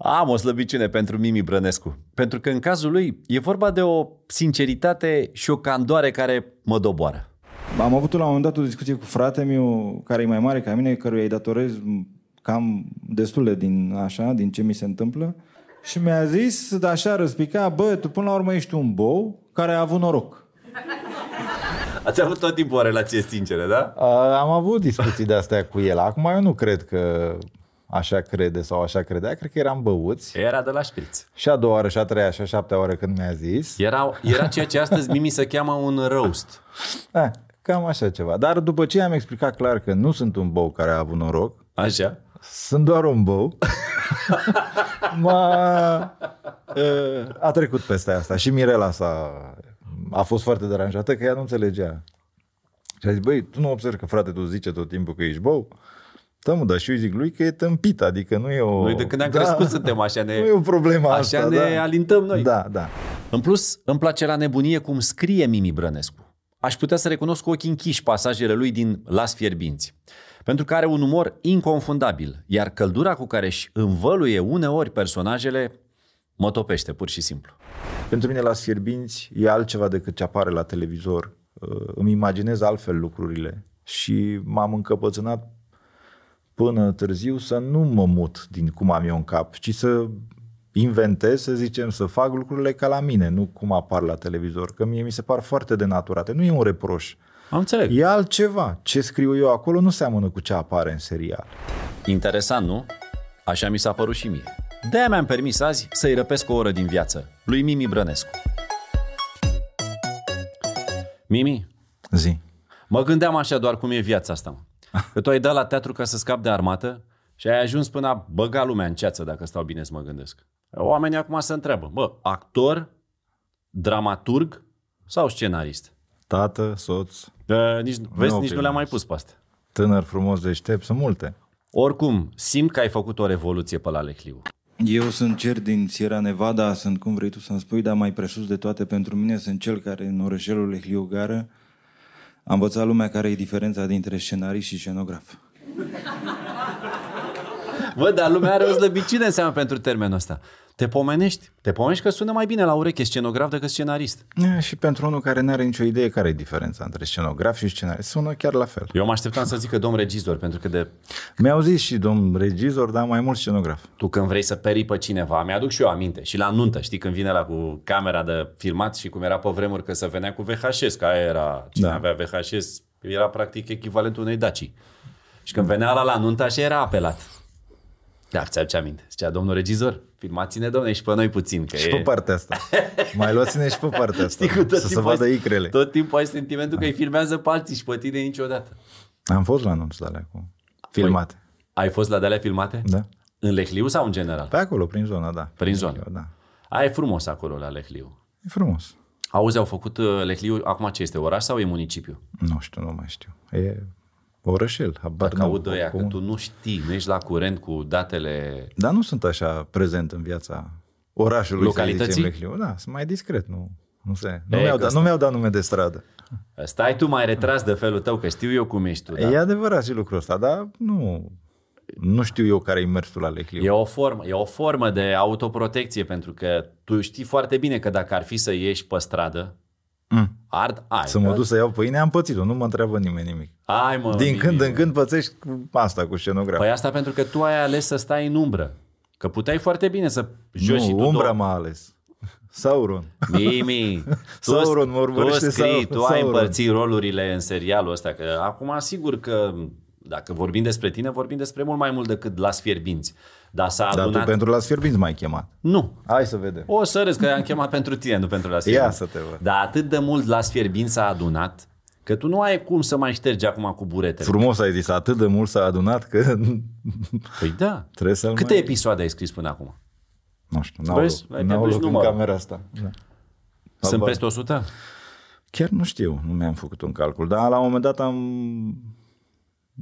Am o slăbiciune pentru Mimi Brănescu. Pentru că în cazul lui e vorba de o sinceritate și o candoare care mă doboară. Am avut la un moment dat o discuție cu frate meu, care e mai mare ca mine, căruia îi datorez cam destule din așa, din ce mi se întâmplă. Și mi-a zis, de așa răspica, bă, tu până la urmă ești un bou care a avut noroc. Ați avut tot timpul o relație sinceră, da? A, am avut discuții de astea cu el. Acum eu nu cred că așa crede sau așa credea, cred că eram băuți. Era de la șpriț. Și a doua oară, și a treia, și a șaptea oară când mi-a zis. Era, era ceea ce astăzi Mimi se cheamă un roast. A, cam așa ceva. Dar după ce am explicat clar că nu sunt un bou care a avut noroc, Așa? sunt doar un bou, m-a, a trecut peste asta. Și Mirela s-a, a fost foarte deranjată că ea nu înțelegea. Și a zis, băi, tu nu observi că frate tu zice tot timpul că ești bou? Da, mă, dar și eu zic lui că e tâmpit, adică nu e o... Noi de când am da, crescut suntem așa, ne, Nu e o problemă așa asta, ne da. alintăm noi. Da, da. În plus, îmi place la nebunie cum scrie Mimi Brănescu. Aș putea să recunosc cu ochii închiși pasajele lui din Las Fierbinți. Pentru că are un umor inconfundabil, iar căldura cu care își învăluie uneori personajele mă topește, pur și simplu. Pentru mine la Sfierbinți e altceva decât ce apare la televizor. Uh, Îmi imaginez altfel lucrurile și m-am încăpățânat până târziu să nu mă mut din cum am eu în cap, ci să inventez, să zicem, să fac lucrurile ca la mine, nu cum apar la televizor, că mie mi se par foarte denaturate. Nu e un reproș. Am înțeleg. E altceva. Ce scriu eu acolo nu seamănă cu ce apare în serial. Interesant, nu? Așa mi s-a părut și mie. De-aia mi-am permis azi să-i răpesc o oră din viață, lui Mimi Brănescu. Mimi, Zi. mă gândeam așa doar cum e viața asta. Mă. Că tu ai dat la teatru ca să scapi de armată și ai ajuns până a băga lumea în ceață, dacă stau bine să mă gândesc. Oamenii acum se întreabă, bă, actor, dramaturg sau scenarist? Tată, soț, Uh, nici, vezi, nici nu oprim le-am mai aici. pus pe astea. tânăr, frumos, deștept, sunt multe. Oricum, simt că ai făcut o revoluție pe la Lehliu. Eu sunt cer din Sierra Nevada, sunt cum vrei tu să-mi spui, dar mai presus de toate pentru mine sunt cel care în orășelul Lehliu Gară a învățat lumea care e diferența dintre scenarist și scenograf. Bă, dar lumea are o slăbiciune înseamnă pentru termenul ăsta. Te pomenești. Te pomenești că sună mai bine la ureche scenograf decât scenarist. E, și pentru unul care nu are nicio idee care e diferența între scenograf și scenarist, sună chiar la fel. Eu mă așteptam să zică domn regizor, pentru că de Mi-au zis și domn regizor, dar mai mult scenograf. tu când vrei să perii pe cineva, mi-aduc și eu aminte. Și la nuntă, știi, când vine la cu camera de filmat și cum era pe vremuri că se venea cu VHS, că aia era, cine Da. avea VHS, era practic echivalentul unei Daci. Și când venea la la nuntă, așa era apelat. Da, ți-aduce aminte. Zicea, domnul regizor, filmați-ne, domne, și pe noi puțin. Că Și e... pe partea asta. Mai luați-ne și pe partea asta. Știi, cu tot să se timpul vadă ai, icrele. Tot timpul ai sentimentul că îi filmează pe alții și pe tine niciodată. Am fost la anunț de alea cu filmate. Ai fost la de filmate? Da. În Lehliu sau în general? Pe acolo, prin zona, da. Prin zonă. Da. Aia e frumos acolo la Lehliu. E frumos. Auzi, au făcut uh, Lehliu, acum ce este, oraș sau e municipiu? Nu știu, nu mai știu. E orășel, habar Dacă n-am. aud ăia că Cum- tu nu știi, nu ești la curent cu datele... Dar nu sunt așa prezent în viața orașului, Localității? să zicem, Lehliu. Da, sunt mai discret, nu, nu se... Nu E, mi-au, că dat, nu mi-au dat nume de stradă. Stai tu mai retras de felul tău, că știu eu cum ești tu. Da? E adevărat și lucrul ăsta, dar nu, nu știu eu care e mersul la Lehliu. E o, formă, e o formă de autoprotecție, pentru că tu știi foarte bine că dacă ar fi să ieși pe stradă, Mm. ard ai. Să mă duc să iau păine, am pățit-o, nu mă întreabă nimeni nimic. Ai, mă, Din Mimi, când mă. în când pățești cu asta, cu scenograf. Păi asta pentru că tu ai ales să stai în umbră. Că puteai foarte bine să joci și nu, tu umbra două. m-a ales. Sauron. Mimi, tu, Sauron, mă tu urmărește scrii, Sau- tu ai Sauron. împărțit rolurile în serialul ăsta. Că acum sigur că dacă vorbim despre tine, vorbim despre mult mai mult decât Las Fierbinți. Dar s-a Dar tu adunat... pentru la Sfierbinți m-ai chemat. Nu. Hai să vedem. O să râzi că am chemat pentru tine, nu pentru Las Ia Fierbinți. să te văd. Dar atât de mult Las Fierbinți s-a adunat că tu nu ai cum să mai ștergi acum cu buretele. Frumos ai zis, atât de mult s-a adunat că Păi da. trebuie să-l Câte mai... episoade ai scris până acum? Nu știu, n-au Vezi? loc, Ai n-au pierdut loc în numărul. camera asta. Da. Sunt Habar. peste 100? Chiar nu știu, nu mi-am făcut un calcul, dar la un moment dat am...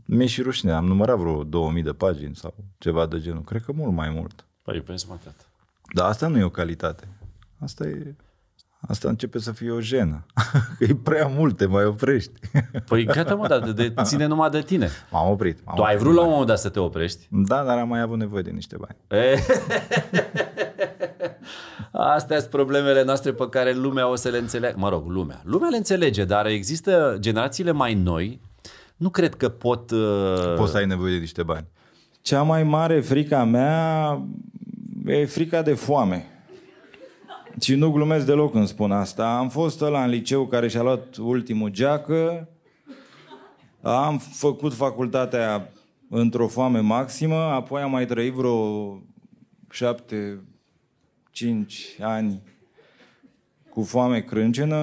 Mi-e și rușine, am numărat vreo 2000 de pagini sau ceva de genul. Cred că mult mai mult. Păi vezi mă, tată. Dar asta nu e o calitate. Asta e... Asta începe să fie o jenă. Că e prea mult, te mai oprești. Păi gata mă, dar de, de, ține numai de tine. M-am oprit. M-am Tu ai oprit. vrut la un moment dat să te oprești. Da, dar am mai avut nevoie de niște bani. E... Astea sunt problemele noastre pe care lumea o să le înțeleagă. Mă rog, lumea. Lumea le înțelege, dar există generațiile mai noi, nu cred că pot... Uh... Poți să ai nevoie de niște bani. Cea mai mare frica mea e frica de foame. Și nu glumesc deloc când spun asta. Am fost ăla în liceu care și-a luat ultimul geacă, am făcut facultatea într-o foame maximă, apoi am mai trăit vreo șapte, cinci ani cu foame crâncenă,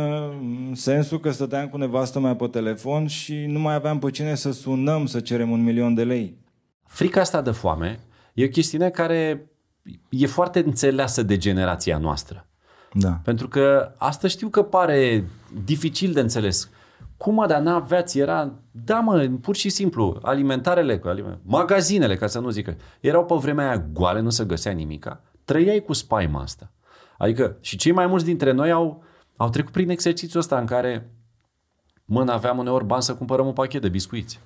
în sensul că stăteam cu nevastă mea pe telefon și nu mai aveam pe cine să sunăm să cerem un milion de lei. Frica asta de foame e o chestiune care e foarte înțeleasă de generația noastră. Da. Pentru că asta știu că pare dificil de înțeles. Cum, mă, dar n-aveați, era... Da, mă, pur și simplu, alimentarele, cu aliment, magazinele, ca să nu zic că erau pe vremea aia goale, nu se găsea nimica. Trăiai cu spaima asta. Adică, și cei mai mulți dintre noi au, au trecut prin exercițiul ăsta în care, mă, n-aveam uneori bani să cumpărăm un pachet de biscuiți.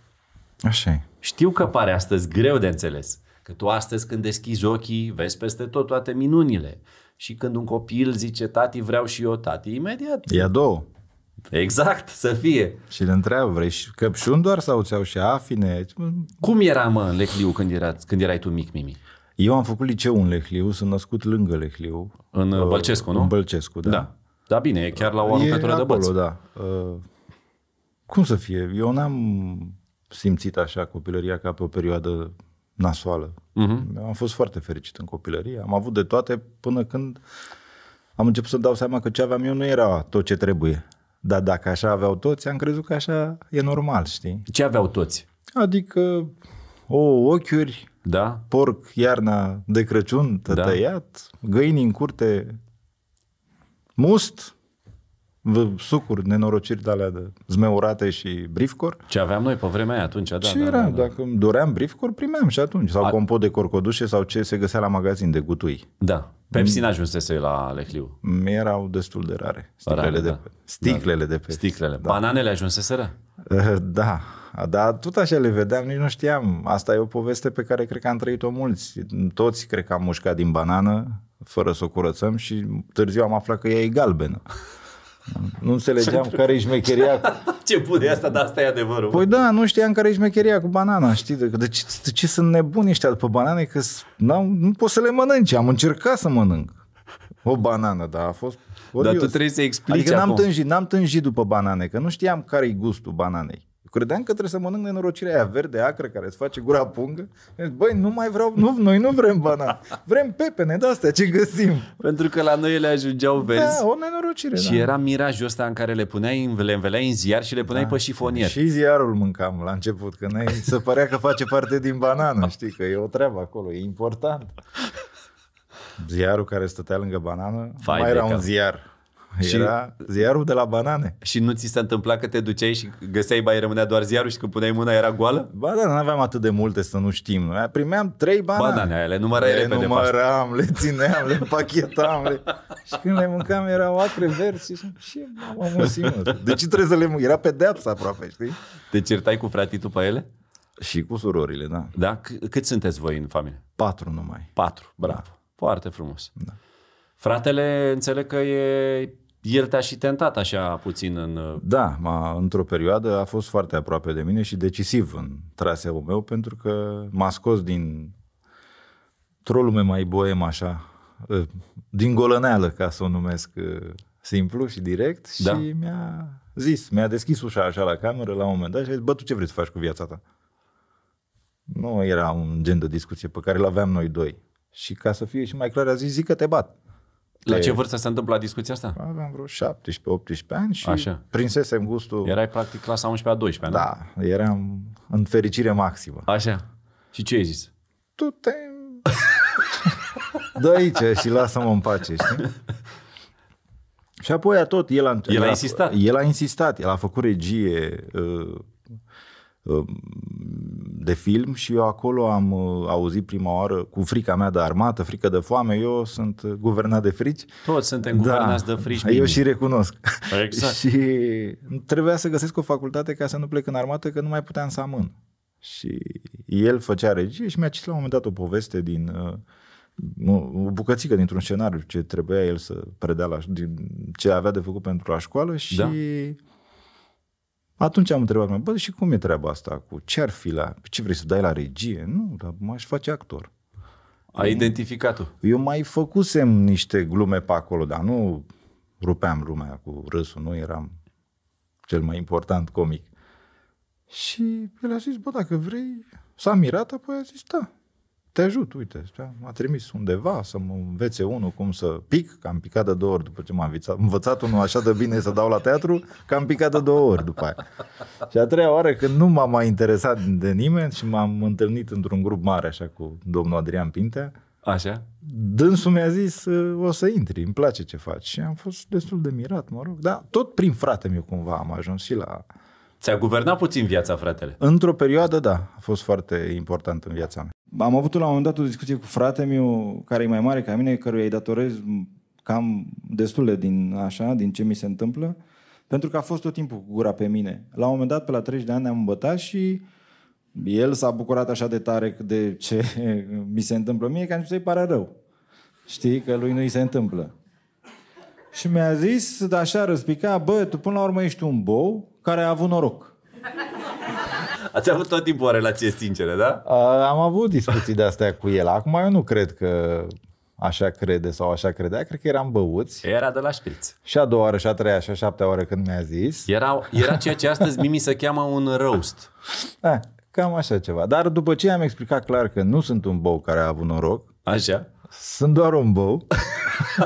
Așa e. Știu că pare astăzi greu de înțeles. Că tu astăzi când deschizi ochii, vezi peste tot toate minunile. Și când un copil zice, tati, vreau și eu, tati, imediat. Ia două. Exact, să fie. Și le întreabă, vrei și căpșuni doar sau ți-au și afine? Cum era, mă, în Lecliu când, era, când erai tu mic, Mimi? Eu am făcut liceu în Lehliu, sunt născut lângă Lehliu. În uh, Bălcescu, nu? În Bălcescu, da. Da. Da, bine, e chiar la o e aruncătură de acolo, băți. da. Uh, cum să fie? Eu n-am simțit așa copilăria ca pe o perioadă nasoală. Mhm. Uh-huh. Am fost foarte fericit în copilărie. Am avut de toate până când am început să dau seama că ce aveam eu nu era tot ce trebuie. Dar dacă așa aveau toți, am crezut că așa e normal, știi? Ce aveau toți? Adică o ochiuri, Da? porc iarna de Crăciun Da. tătăiat, găini în curte, must, v- sucuri, nenorociri de alea de zmeurate și briefcor. Ce aveam noi pe vremea aia atunci, da, și da, era, da, da. dacă îmi doream briefcor, primeam și atunci. Sau A- compot de corcodușe sau ce se găsea la magazin de gutui. da. Pepsi n-ajunsese la Lecliu. Mi erau destul de rare. Sticlele, Rare, de, da. pe, sticlele de pe. Sticlele. Da. Bananele ajunseseră? Eh, Da, dar tot așa le vedeam, nici nu știam. Asta e o poveste pe care cred că am trăit-o mulți. Toți cred că am mușcat din banană, fără să o curățăm și târziu am aflat că ea e galbenă. Nu înțelegeam care e șmecheria. Ce bun e asta, dar asta e adevărul. Păi da, nu știam care e șmecheria cu banana, știi? De, de, ce, de ce sunt nebuni ăștia după banane? Că s- n-au, nu pot să le mănânci. Am încercat să mănânc o banană, dar a fost Dar odios. tu trebuie să explici Adică n-am acum. tânjit, n-am tânjit după banane, că nu știam care e gustul bananei. Eu credeam că trebuie să mănânc nenorocirea aia verde, acră, care îți face gura pungă. Băi, nu mai vreau, nu, noi nu vrem banane. Vrem pepene de-astea, ce găsim. Pentru că la noi ele ajungeau verzi. Da, o nenorocire, Și da. era mirajul ăsta în care le puneai, în- le înveleai în ziar și le puneai da. pe șifonier. Și ziarul mâncam la început, că noi se părea că face parte din banană, știi, că e o treabă acolo, e important. Ziarul care stătea lângă banană, Vai mai de era un cap. Ziar. Și- Era ziarul de la banane. Și nu ți se întâmpla că te duceai și găseai, bai, rămânea doar ziarul și când puneai mâna era goală? Ba da, nu aveam atât de multe să nu știm. Noi primeam trei banane. Banane, aia, le numărai le repede pe număram, le țineam, le împachetam. Le... și când le mâncam erau acre verzi și ce mamă mă, mă. De ce trebuie să le mânc? Era pedeapsa aproape, știi? Te certai cu fratitul pe ele? Și cu surorile, da. Da? C- cât sunteți voi în familie? Patru numai. Patru. Bravo. Da. Foarte frumos. Da. Fratele înțeleg că e... El te-a și tentat așa puțin în... Da, m-a, într-o perioadă a fost foarte aproape de mine și decisiv în traseul meu pentru că m-a scos din o lume mai boem așa, ă, din golăneală, ca să o numesc ă, simplu și direct și Da. mi-a zis, mi-a deschis ușa așa la cameră la un moment dat și a zis, bă, tu ce vrei să faci cu viața ta? Nu era un gen de discuție pe care îl aveam noi doi. Și ca să fie și mai clar, a zis, zic că te bat. La Te- ce vârstă se întâmplă discuția asta? Aveam vreo 17-18 ani și Așa. prinsesem gustul... Erai practic clasa 11 a 12 nu? Da, eram în fericire maximă. Așa. Și ce ai zis? Tu te... Dă aici și lasă-mă în pace, știi? Și apoi a tot, el a, El a insistat. El a insistat, el a făcut regie uh, uh, de film și eu acolo am uh, auzit prima oară cu frica mea de armată, frică de foame, eu sunt guvernat de frici. Toți suntem guvernați de frici. Eu și recunosc. Exact. și trebuia să găsesc o facultate ca să nu plec în armată, că nu mai puteam să amân. Și el făcea regie și mi-a citit la un moment dat o poveste din uh, o bucățică dintr-un scenariu ce trebuia el să predea la, din ce avea de făcut pentru la școală și Da. Atunci am întrebat, bă, și cum e treaba asta cu ce ar fi la, ce vrei să dai la regie? Nu, dar m-aș face actor. Ai identificat-o. Eu mai făcusem niște glume pe acolo, dar nu rupeam lumea cu râsul, nu eram cel mai important comic. Și el a zis, bă, dacă vrei, s-a mirat, apoi a zis, da, te ajut, uite, da, m-a trimis undeva să mă învețe unul cum să pic, că am picat de două ori după ce m-a învățat, învățat unul așa de bine să dau la teatru, că am picat de două ori după aia. Și a treia oară, când nu m-am mai interesat de nimeni și m-am întâlnit într-un grup mare, așa, cu domnul Adrian Pintea, Așa? dânsul mi-a zis, o să intri, îmi place ce faci. Și am fost destul de mirat, mă rog. Dar tot prin frate meu cumva am ajuns și la... Ți-a guvernat puțin viața, fratele. Într-o perioadă, da, a fost foarte important în viața mea. Am avut la un moment dat o discuție cu frate meu, care e mai mare ca mine, căruia îi datorez cam destule din așa, din ce mi se întâmplă, pentru că a fost tot timpul cu gura pe mine. La un moment dat, pe la 30 de ani, ne-am îmbătat și el s-a bucurat așa de tare de ce mi se întâmplă mie, că am zis să-i pare rău. Știi că lui nu-i se întâmplă. Și mi-a zis, de așa răspica, bă, tu până la urmă ești un bou care a avut noroc. Ați avut tot timpul o relație sinceră, da? A, am avut discuții de astea cu el. Acum eu nu cred că așa crede sau așa credea. Cred că eram băuți. Era de la șpriț. Și a doua oară, și a treia, și a șaptea oară când mi-a zis. Era, era ceea ce astăzi Mimi se cheamă un roast. Eh, cam așa ceva. Dar după ce am explicat clar că nu sunt un bou care a avut noroc, Așa? sunt doar un bou,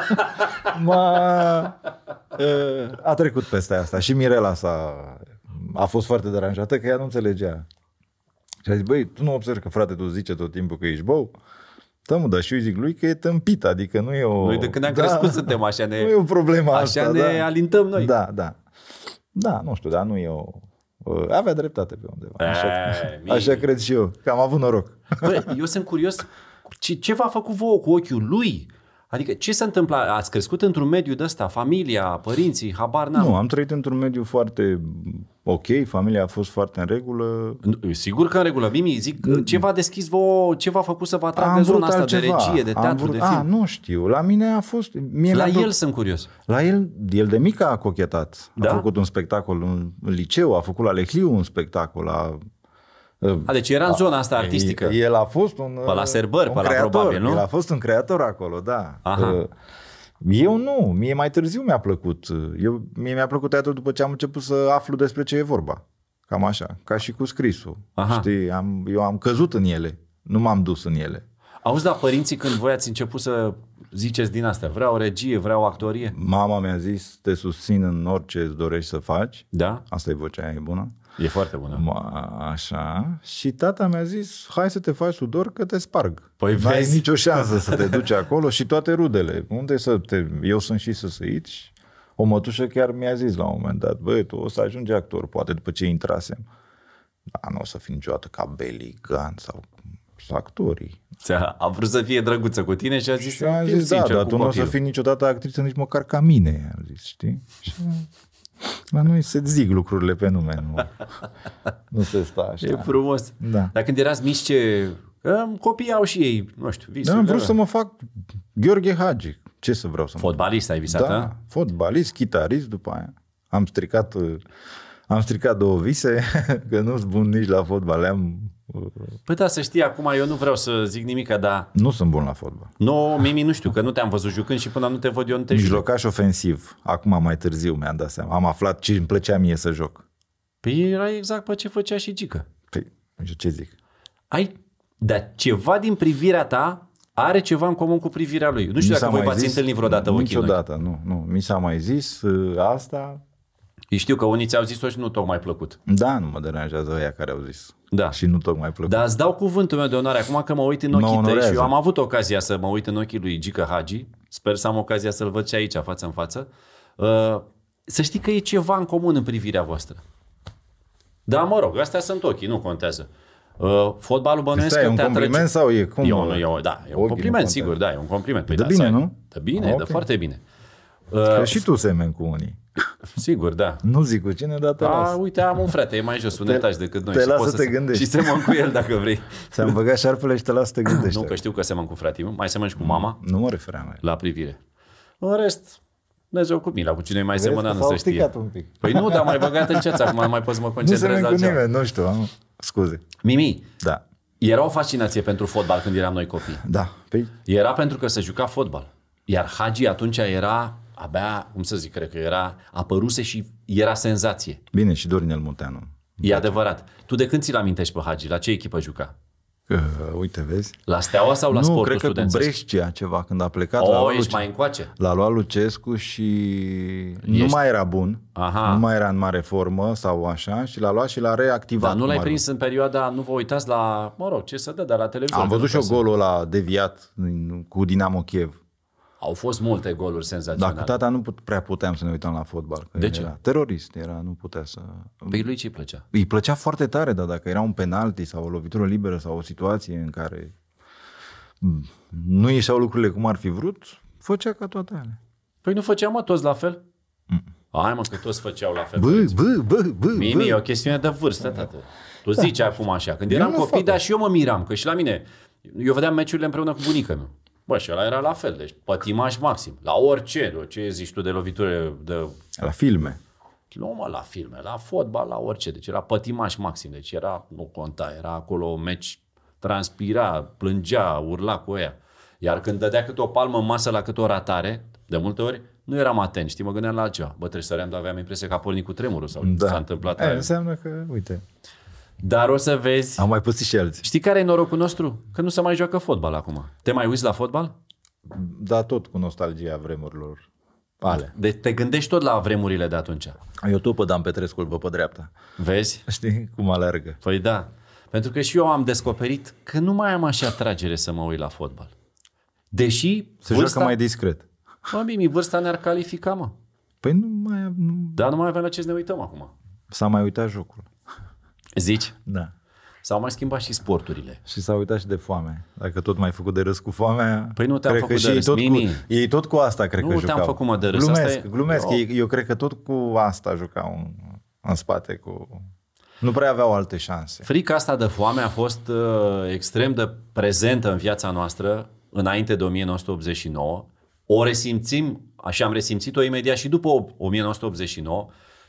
m-a, eh, a trecut peste asta. Și Mirela s-a, a fost foarte deranjată că ea nu înțelegea. Și a zis, băi, tu nu observi că frate tu zice tot timpul că ești bou? Da, mă, dar și eu zic lui că e tâmpit, adică nu e o... Noi de când am crescut suntem așa, ne, Nu e o problemă așa asta, ne da. alintăm noi. Da, da. Da, nu știu, dar nu e o... uh, Avea dreptate pe undeva. Așa, E, Mimi. așa cred și eu, că am avut noroc. Bă, eu sunt curios, ce, ce v-a făcut vouă cu ochiul lui? Adică ce se întâmplă? Ați crescut într-un mediu de ăsta, familia, părinții, habar n-am. Nu, am trăit într-un mediu foarte ok, familia a fost foarte în regulă. Nu, Sigur că în regulă. Mimi, zic, ce v-a deschis vouă, ce v-a făcut să vă atragă am vrut zona asta de altceva. regie, de Am teatru, vrut, de film? A, nu știu, la mine a fost... Mie La mi-a plăcut- el sunt curios. La el, el de mic a cochetat. Da? A făcut un spectacol în, în liceu, a făcut la Lecliu un spectacol. A, A, deci era în zona asta artistică. El, el a fost un... Pe la Serbări, un pe la creator. probabil, nu? El a fost un creator acolo, da. Aha. Uh, Eu nu, mie mai târziu mi-a plăcut. Eu, mie mi-a plăcut teatru după ce am început să aflu despre ce e vorba. Cam așa, ca și cu scrisul. Aha. Știi, am, eu am căzut în ele, nu m-am dus în ele. Auzi, da, părinții când voi ați început să ziceți din astea, vreau regie, vreau actorie? Mama mi-a zis, te susțin în orice îți dorești să faci. Da? Asta e vocea aia, e bună. E foarte bună. Ma, așa. Și tata mi-a zis, hai să te faci sudor că te sparg. Păi N-ai vezi. nicio șansă să te duci acolo și toate rudele. Unde să te... Eu sunt și săsăit și o mătușă chiar mi-a zis la un moment dat, băi, tu o să ajungi actor, poate după ce intrasem. Da, nu o să fii niciodată ca Belly Gun sau sau actorii. Ți-a, a vrut să fie drăguță cu tine și a zis, Și am "Fim zis, da, sincer dar cu tu nu o să copilul." fii niciodată actriță nici măcar ca mine, am zis, știi? Și la noi se zic lucrurile pe nume, nu, nu se stă așa. E frumos. Da. Dar când erați mici, ce... Că copiii au și ei, nu știu, visuri. Da, am vrut da. să mă fac Gheorghe Hagi. Ce să vreau să mă Fotbalist ai visat, Da, da? fotbalist, chitarist după aia. Am stricat, uh, am stricat două vise, că nu-s bun nici la fotbal. Le-am, uh, Păi da, să știi, acum eu nu vreau să zic nimic, dar nu sunt bun la fotbal. nu, Mimi, nu știu, că nu te-am văzut jucând și până nu te văd eu nu te joc. Mijlocaș ofensiv. Acum mai târziu mi-am dat seama. Am aflat ce îmi plăcea mie să joc. Păi era exact pe ce făcea și Gică. Păi, nu știu ce zic. Ai, dar ceva din privirea ta are ceva în comun cu privirea lui. Nu știu Mi dacă s-a voi mai v-ați zis- întâlnit vreodată ochii în ochi. Niciodată, nu, nu. Mi s-a mai zis uh, asta. Eu știu că unii ți-au zis-o și nu tocmai plăcut. Da, nu mă deranjează ăia care au zis. Da. Și nu tocmai plăcut. Dar îți dau cuvântul meu de onoare acum că mă uit în Mă ochii tăi onorează. și eu am avut ocazia să mă uit în ochii lui Gică Hagi. Sper să am ocazia să-l văd și aici, față în față. Uh, să știi că e ceva în comun în privirea voastră. Da, mă rog, astea sunt ochii, nu contează. Uh, fotbalul bănuiesc Stai, e că un te compliment sau e cum? E un, e un, da, e un Ochii compliment, nu sigur, contează. da, e un compliment. Păi Dă da, bine, să ai- nu? Dă bine, Ok. dă foarte bine. Că Uh, și tu semeni cu unii. sigur, da. Nu zic cu cine, dar te A, las. uite, am un frate, e mai jos, un Te- etaj decât noi. te și las poți să te se- gândești. Și semăn cu el dacă vrei. Ți-am băgat șarpele și te las să te gândești. Nu, că știu că semăn cu fratele meu, mai semăn și cu mama Nu mă refeream la el. la privire. În rest, Dumnezeu cu mila, cu cine mai Vezi semăna că nu s-au se știe. sticat un pic. Păi nu, dar mai băgat în ceață, acum nu mai pot să mă Nu concentrez semeni la cu altceva. nimeni, nu știu. Am... Scuze. Mimi, Da. era o fascinație pentru fotbal când eram noi copii. Da. Păi, Era pentru că se juca fotbal. Iar Hagi atunci era abia, cum să zic, cred că era, apăruse și era senzație. bine, și Dorinel Munteanu. E adevărat. Tu de când ți-l amintești pe Hagi? La ce echipă juca? Uh, uite, vezi? La Steaua sau la nu, sportul cred că cu studențesc? Brescia ceva, când a plecat la O, luat ești Luce- mai încoace. L-a luat Lucescu și nu Ești- mai era bun, Aha. nu mai era în mare formă sau așa și l-a luat și l-a reactivat. Dar nu l-ai cum ar prins în perioada, nu vă uitați la, mă rog, ce să dă, dar la televizor. Am că văzut nu și prea eu golul ăla deviat cu Dinamo Kiev. Au fost multe goluri senzaționale. Dacă tata nu put, prea puteam să ne uităm la fotbal. Că De el ce? Era terorist, era, nu putea să... Păi lui ce îi plăcea? Îi plăcea foarte tare, dar dacă era un penalti sau o lovitură liberă sau o situație în care mm, nu ieșeau lucrurile cum ar fi vrut, făcea ca toate alea. Păi nu făceam mă toți la fel? Hai mă că toți făceau la fel. Bă, bă, bă, bă, Mimi, e bă. o chestiune de vârstă, tată. Tu zici acum așa. Când eram nu copii, fac dar și eu mă miram, că și la mine, eu vedeam meciurile împreună cu bunica mea. Bă, și ăla era la fel, deci pătimaș maxim. La orice, ce zici tu de lovitură de La filme. nu mă la filme, la fotbal, la orice. Deci era pătimaș maxim. Deci era, nu conta, era acolo meci, transpira, plângea, urla cu ea. Iar când dădea câte o palmă în masă la câte o ratare, de multe ori, nu eram atent, știi, mă gândeam la altceva. Bă, trebuie să dar aveam impresia că a pornit cu tremurul sau Da. s-a întâmplat E, aia. înseamnă că, uite, Dar o să vezi... am mai pus și alții. Știi care e norocul nostru? Că nu se mai joacă fotbal acum. Te mai uiți la fotbal? Dar tot cu nostalgia vremurilor alea. De, te gândești tot la vremurile de atunci. Eu tot pe Dan Petrescu îl văd pe dreapta. Vezi? Știi cum alergă? Păi da. Pentru că și eu am descoperit că nu mai am așa atragere să mă uit la fotbal. Deși Se vârsta... joacă mai discret. Mă, Mimi, vârsta ne-ar califica, mă. Păi nu mai... Nu... Dar nu mai avem la ce să ne uităm acum. S-a mai uitat jocul. Zici? Da. S-au mai schimbat și sporturile. Și s-a uitat și de foame. Dacă tot mai făcut de râs cu foamea... Păi nu te-am cred făcut că de și râs, ei tot, Mimi. cu, ei tot cu asta cred Nu că te-am jucau. făcut, mă, de râs. Glumesc, Asta e- glumesc. Eu- Eu... eu cred că tot cu asta jucau în, în spate. cu. Nu prea aveau alte șanse. Frica asta de foame a fost uh, extrem de prezentă în viața noastră înainte de 1989. O resimțim, așa am resimțit-o imediat și după 1989,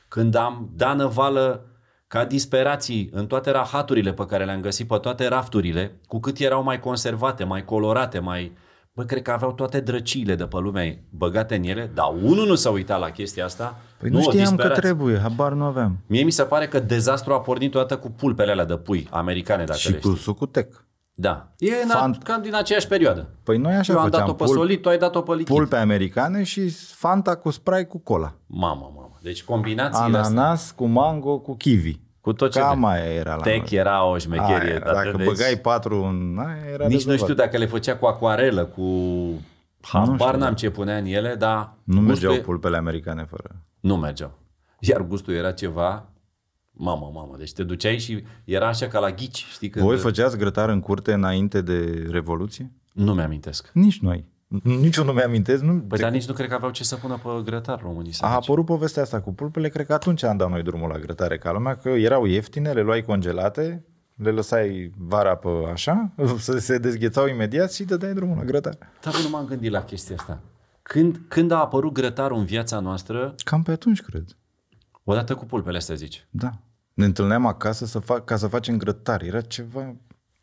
când am dat năvală ca disperații în toate rahaturile pe care le-am găsit pe toate rafturile, cu cât erau mai conservate, mai colorate, mai... Bă, cred că aveau toate drăciile de pe lume băgate în ele, dar unul nu s-a uitat la chestia asta. Păi nu, știam că disperați. trebuie, habar nu aveam. Mie mi se pare că dezastru a pornit toată cu pulpele alea de pui americane, dacă Și le cu știi. sucutec. Da. E în, Fant- cam din aceeași perioadă. Păi noi așa Eu am făceam. dat-o pe solid, tu ai dat-o pe lichid. pulpe americane și Fanta cu spray cu cola. Mamă, mamă. Deci combinațiile astea. Ananas cu mango cu kiwi. Cu tot ce Cam vrei. aia era la Tech noi. era o Aia șmecherie. era. dar Dacă vezi, băgai patru în... Aia era Nici nu rezolvat. știu dacă le făcea cu acuarelă, cu... Habar n-am ce punea în ele, dar... Nu gustul mergeau e- pulpele americane fără. Nu mergeau. Iar gustul era ceva... Mamă, mamă. Deci te duceai și era așa ca la ghici. Știi când... Voi făceați grătar în curte înainte de Revoluție? Nu mi-amintesc. Nici noi. Nici eu nu mi-amintesc. Nu, Păi dar nici nu cred că aveau ce să pună pe grătar românii. să a zici. apărut povestea asta cu pulpele, cred că atunci am dat noi drumul la grătare ca lumea, că erau ieftine, le luai congelate, le lăsai vara pe așa, să se dezghețau imediat și dădeai drumul la grătare. Dar nu m-am gândit la chestia asta. Când, când a apărut grătarul în viața noastră, Cam pe atunci, cred. odată cu pulpele astea zici. Da. Ne întâlneam acasă să fac, ca să facem grătar. Era ceva...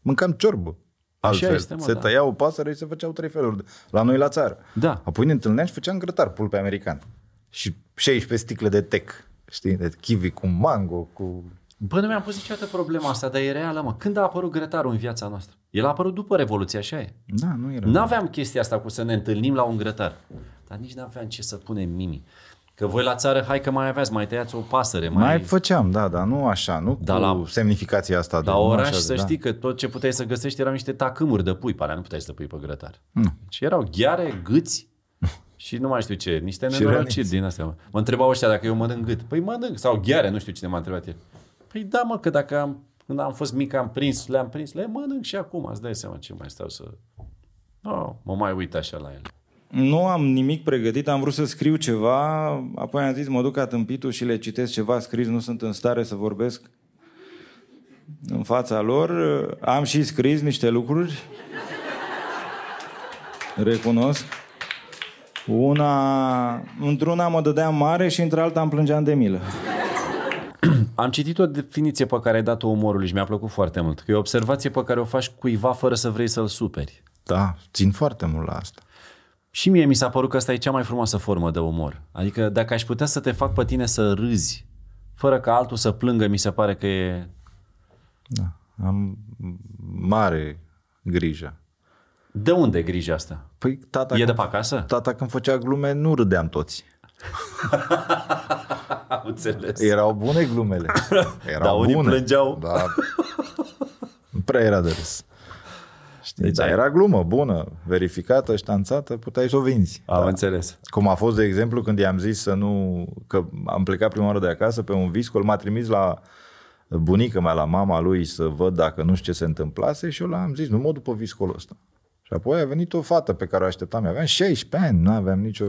Mâncam ciorbă. Așa Altfel. este, mă, se da. tăia o pasăre și se făceau trei feluri. de- La noi la țară. Da. Apoi ne întâlneam și făceam grătar, pulpe american. Și 16 sticle de tec. Știi? De kiwi cu mango, cu... Bă, nu mi-am pus niciodată problema asta, dar e reală, mă. Când a apărut grătarul în viața noastră? El a apărut după Revoluție, așa e. Da, nu era. N-aveam chestia asta cu să ne întâlnim la un grătar. Dar nici n-aveam ce să punem mimi. Că voi la țară, hai că mai aveați, mai tăiați o pasăre, mai... Mai făceam, da, dar nu așa, nu Da, cu la- semnificația asta. de, La nu oraș așa de- să da. știi că tot ce puteai să găsești erau niște tacâmuri de pui, pe alea nu puteai să pui pe grătar. Nu. Și erau gheare, gâți și nu mai știu ce, niște Și nenorociri răniți. din astea. Mă întrebau ăștia dacă eu mănânc gât. Păi mănânc, sau gheare, nu știu cine m-a întrebat el. Păi da, mă, că dacă am, când am fost mic am prins, le-am prins, le mănânc și acum, îți dai seama ce mai stau să... No, mă mai uit așa la ele. Nu am nimic pregătit, am vrut să scriu ceva, apoi am zis mă duc atâmpitul și le citesc ceva scris, nu sunt în stare să vorbesc în fața lor. Am și scris niște lucruri, recunosc. Una, într-una mă dădeam mare și într-alta îmi plângeam de milă. Am citit o definiție pe care ai dat-o umorului și mi-a plăcut foarte mult. Că e o observație pe care o faci cuiva fără să vrei să-l superi. Da, țin foarte mult la asta. Și mie mi s-a părut că asta e cea mai frumoasă formă de umor. Adică dacă aș putea să te fac pe tine să râzi, fără ca altul să plângă, mi se pare că e... Da. Am mare grijă. De unde e grija asta? Păi tata, E când, de pe acasă? tata când făcea glume nu râdeam toți. Am înțeles. Erau bune glumele. Erau Dar unii bune. plângeau. Da. Nu prea era de râs. Știi? Deci Dar ai- era glumă bună, verificată, ștanțată, puteai să o vinzi. Am înțeles. Cum a fost, de exemplu, când i-am zis să nu... Că am plecat prima oară de acasă pe un viscol, m-a trimis la bunica mea, la mama lui, să văd dacă nu știu ce se întâmplase și eu l-am zis, nu mă duc pe viscolul ăsta. Și apoi a venit o fată pe care o așteptam. Aveam 16 ani, nu aveam nicio...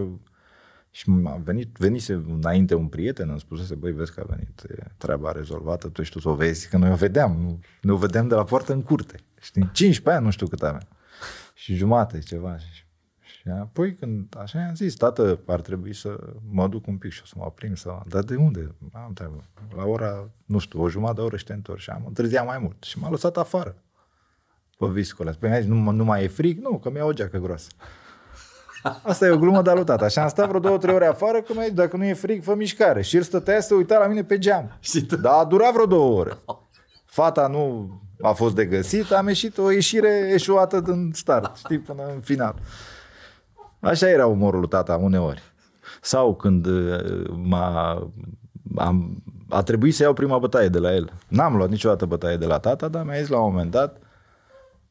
Și a venit, venise înainte un prieten, îmi spusese, băi, vezi că a venit e, treaba rezolvată, tu și tu să o vezi, că noi o vedeam, nu, ne o vedeam de la poartă în curte. Știi? 15 ani, nu știu cât aveam. Și jumate, ceva. Și, și apoi când așa i-am zis, tată, ar trebui să mă duc un pic și o să mă plimb. Să... Dar de unde? Am treabă. La ora, nu știu, o jumătate de oră și te întorci. Și am întârziat mai mult. Și m-a lăsat afară. Pe viscole. Păi mi-a zis, nu, nu mai e frig? Nu, că mi-a o geacă groasă. Asta e o glumă de tata. Și am stat vreo două, trei ore afară, că mi-a zis, dacă nu e frig, fă mișcare. Și el stătea să se uita la mine pe geam. Și tu- Dar a durat vreo două ore. Fata nu a fost de găsit, am ieșit o ieșire eșuată din start, știi, până în final. Așa era umorul lui tata uneori. Sau când uh, m-a, am, a trebuit să iau prima bătaie de la el. N-am luat niciodată bătaie de la tata, dar mi-a zis la un moment dat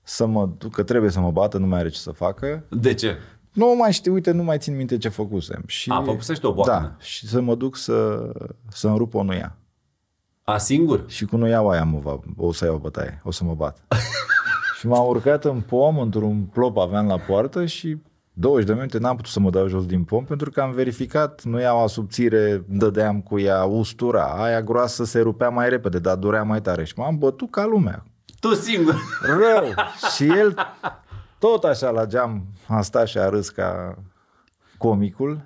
să mă duc, că trebuie să mă bată, nu mai are ce să facă. De ce? Nu mai știu, uite, nu mai țin minte ce făcusem. Și, A, făcusești o boacănă. Da, și să mă duc să, să-mi rup o nuia. A, singur? Și cu nuiaua aia mă va, o să iau bătaie, o să mă bat. și m-am urcat în pom, într-un plop aveam la poartă și 20 de minute n-am putut să mă dau jos din pom pentru că am verificat, nu iau subțire, dădeam cu ea ustura, aia groasă se rupea mai repede, dar durea mai tare și m-am bătut ca lumea. Tu singur. Rău! și el tot așa la geam a stat și a râs ca comicul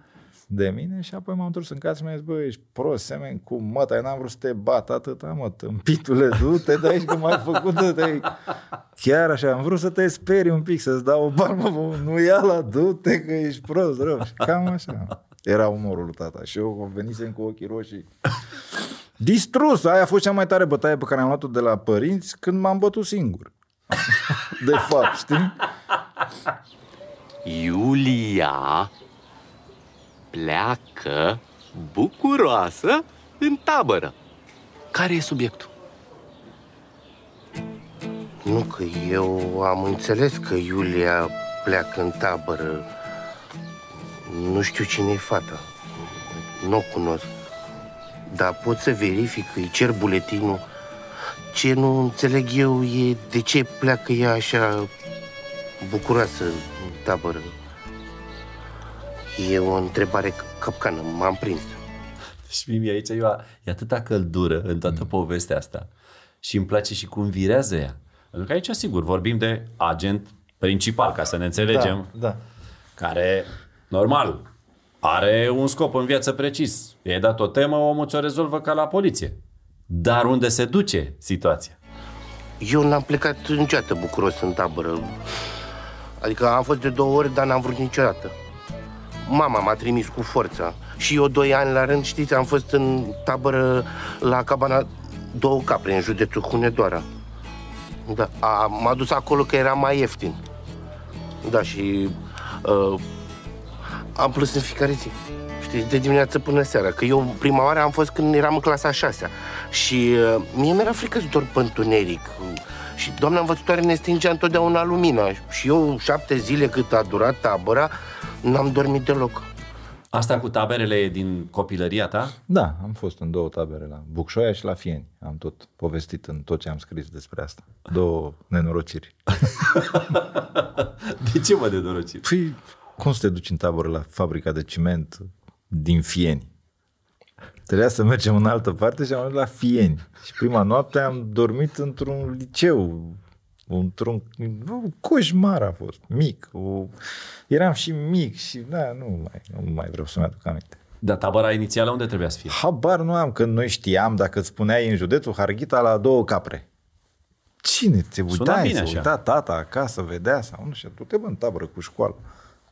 de mine și apoi m-am întors în casă și mi-a zis, bă, ești prost, semeni cu măta, n-am vrut să te bat atâta, mă, tâmpitule, du-te de aici că m-ai făcut de te Chiar așa, am vrut să te speri un pic, să-ți dau o palmă, bă, nu ia la du-te că ești prost, rău. Și cam așa. Era umorul lui tata și eu venisem cu ochii roșii. Distrus! Aia a fost cea mai tare bătaie pe care am luat-o de la părinți când m-am bătut singur. De fapt, știi? Iulia pleacă bucuroasă în tabără. Care e subiectul? Nu că eu am înțeles că Iulia pleacă în tabără. Nu știu cine e fata. Nu o cunosc. Dar pot să verific, îi cer buletinul. Ce nu înțeleg eu e de ce pleacă ea așa bucuroasă în tabără. E o întrebare capcană, m-am prins. Și mie aici e, o- e atâta căldură în toată mm. povestea asta. Și îmi place și cum virează ea. Pentru că aici, sigur, vorbim de agent principal, ca să ne înțelegem, Da. care, normal, are un scop în viață precis. I-ai dat o temă, omul ți-o rezolvă ca la poliție. Dar unde se duce situația? Eu n-am plecat niciodată bucuros în tabără. Adică am fost de două ori, dar n-am vrut niciodată. Mama m-a trimis cu forța. Și eu doi ani la rând, știți, am fost în tabără la cabana două capre, în județul Hunedoara. Da, a, m-a dus acolo că era mai ieftin. Da, și uh, am plâns în fiecare zi. Știți, de dimineață până seara. Că eu prima oară am fost când eram în clasa a șasea. Și uh, mie mi-era frică să dorm pe întuneric. Și doamna învățătoare ne stingea întotdeauna lumina. Și eu șapte zile cât a durat tabăra, n-am dormit deloc. Asta cu taberele e din copilăria ta? Da, am fost în două tabere, la Bucșoia și la Fieni. Am tot povestit în tot ce am scris despre asta. Două nenorociri. De ce mă de dorocit? Păi, cum să te duci în tabără la fabrica de ciment din Fieni? Trebuia să mergem în altă parte și am mers la Fieni. Și prima noapte am dormit într-un liceu, într-un nu, coșmar a fost, mic. O, eram și mic și da, nu mai, nu mai vreau să-mi aduc aminte. Dar tabăra inițială unde trebuia să fie? Habar nu am, că noi știam, dacă îți spuneai în județul Harghita la două capre. Cine te Sună uitai? bine Se așa. uita tata acasă, vedea sau nu știu, du-te bă în tabără cu școală.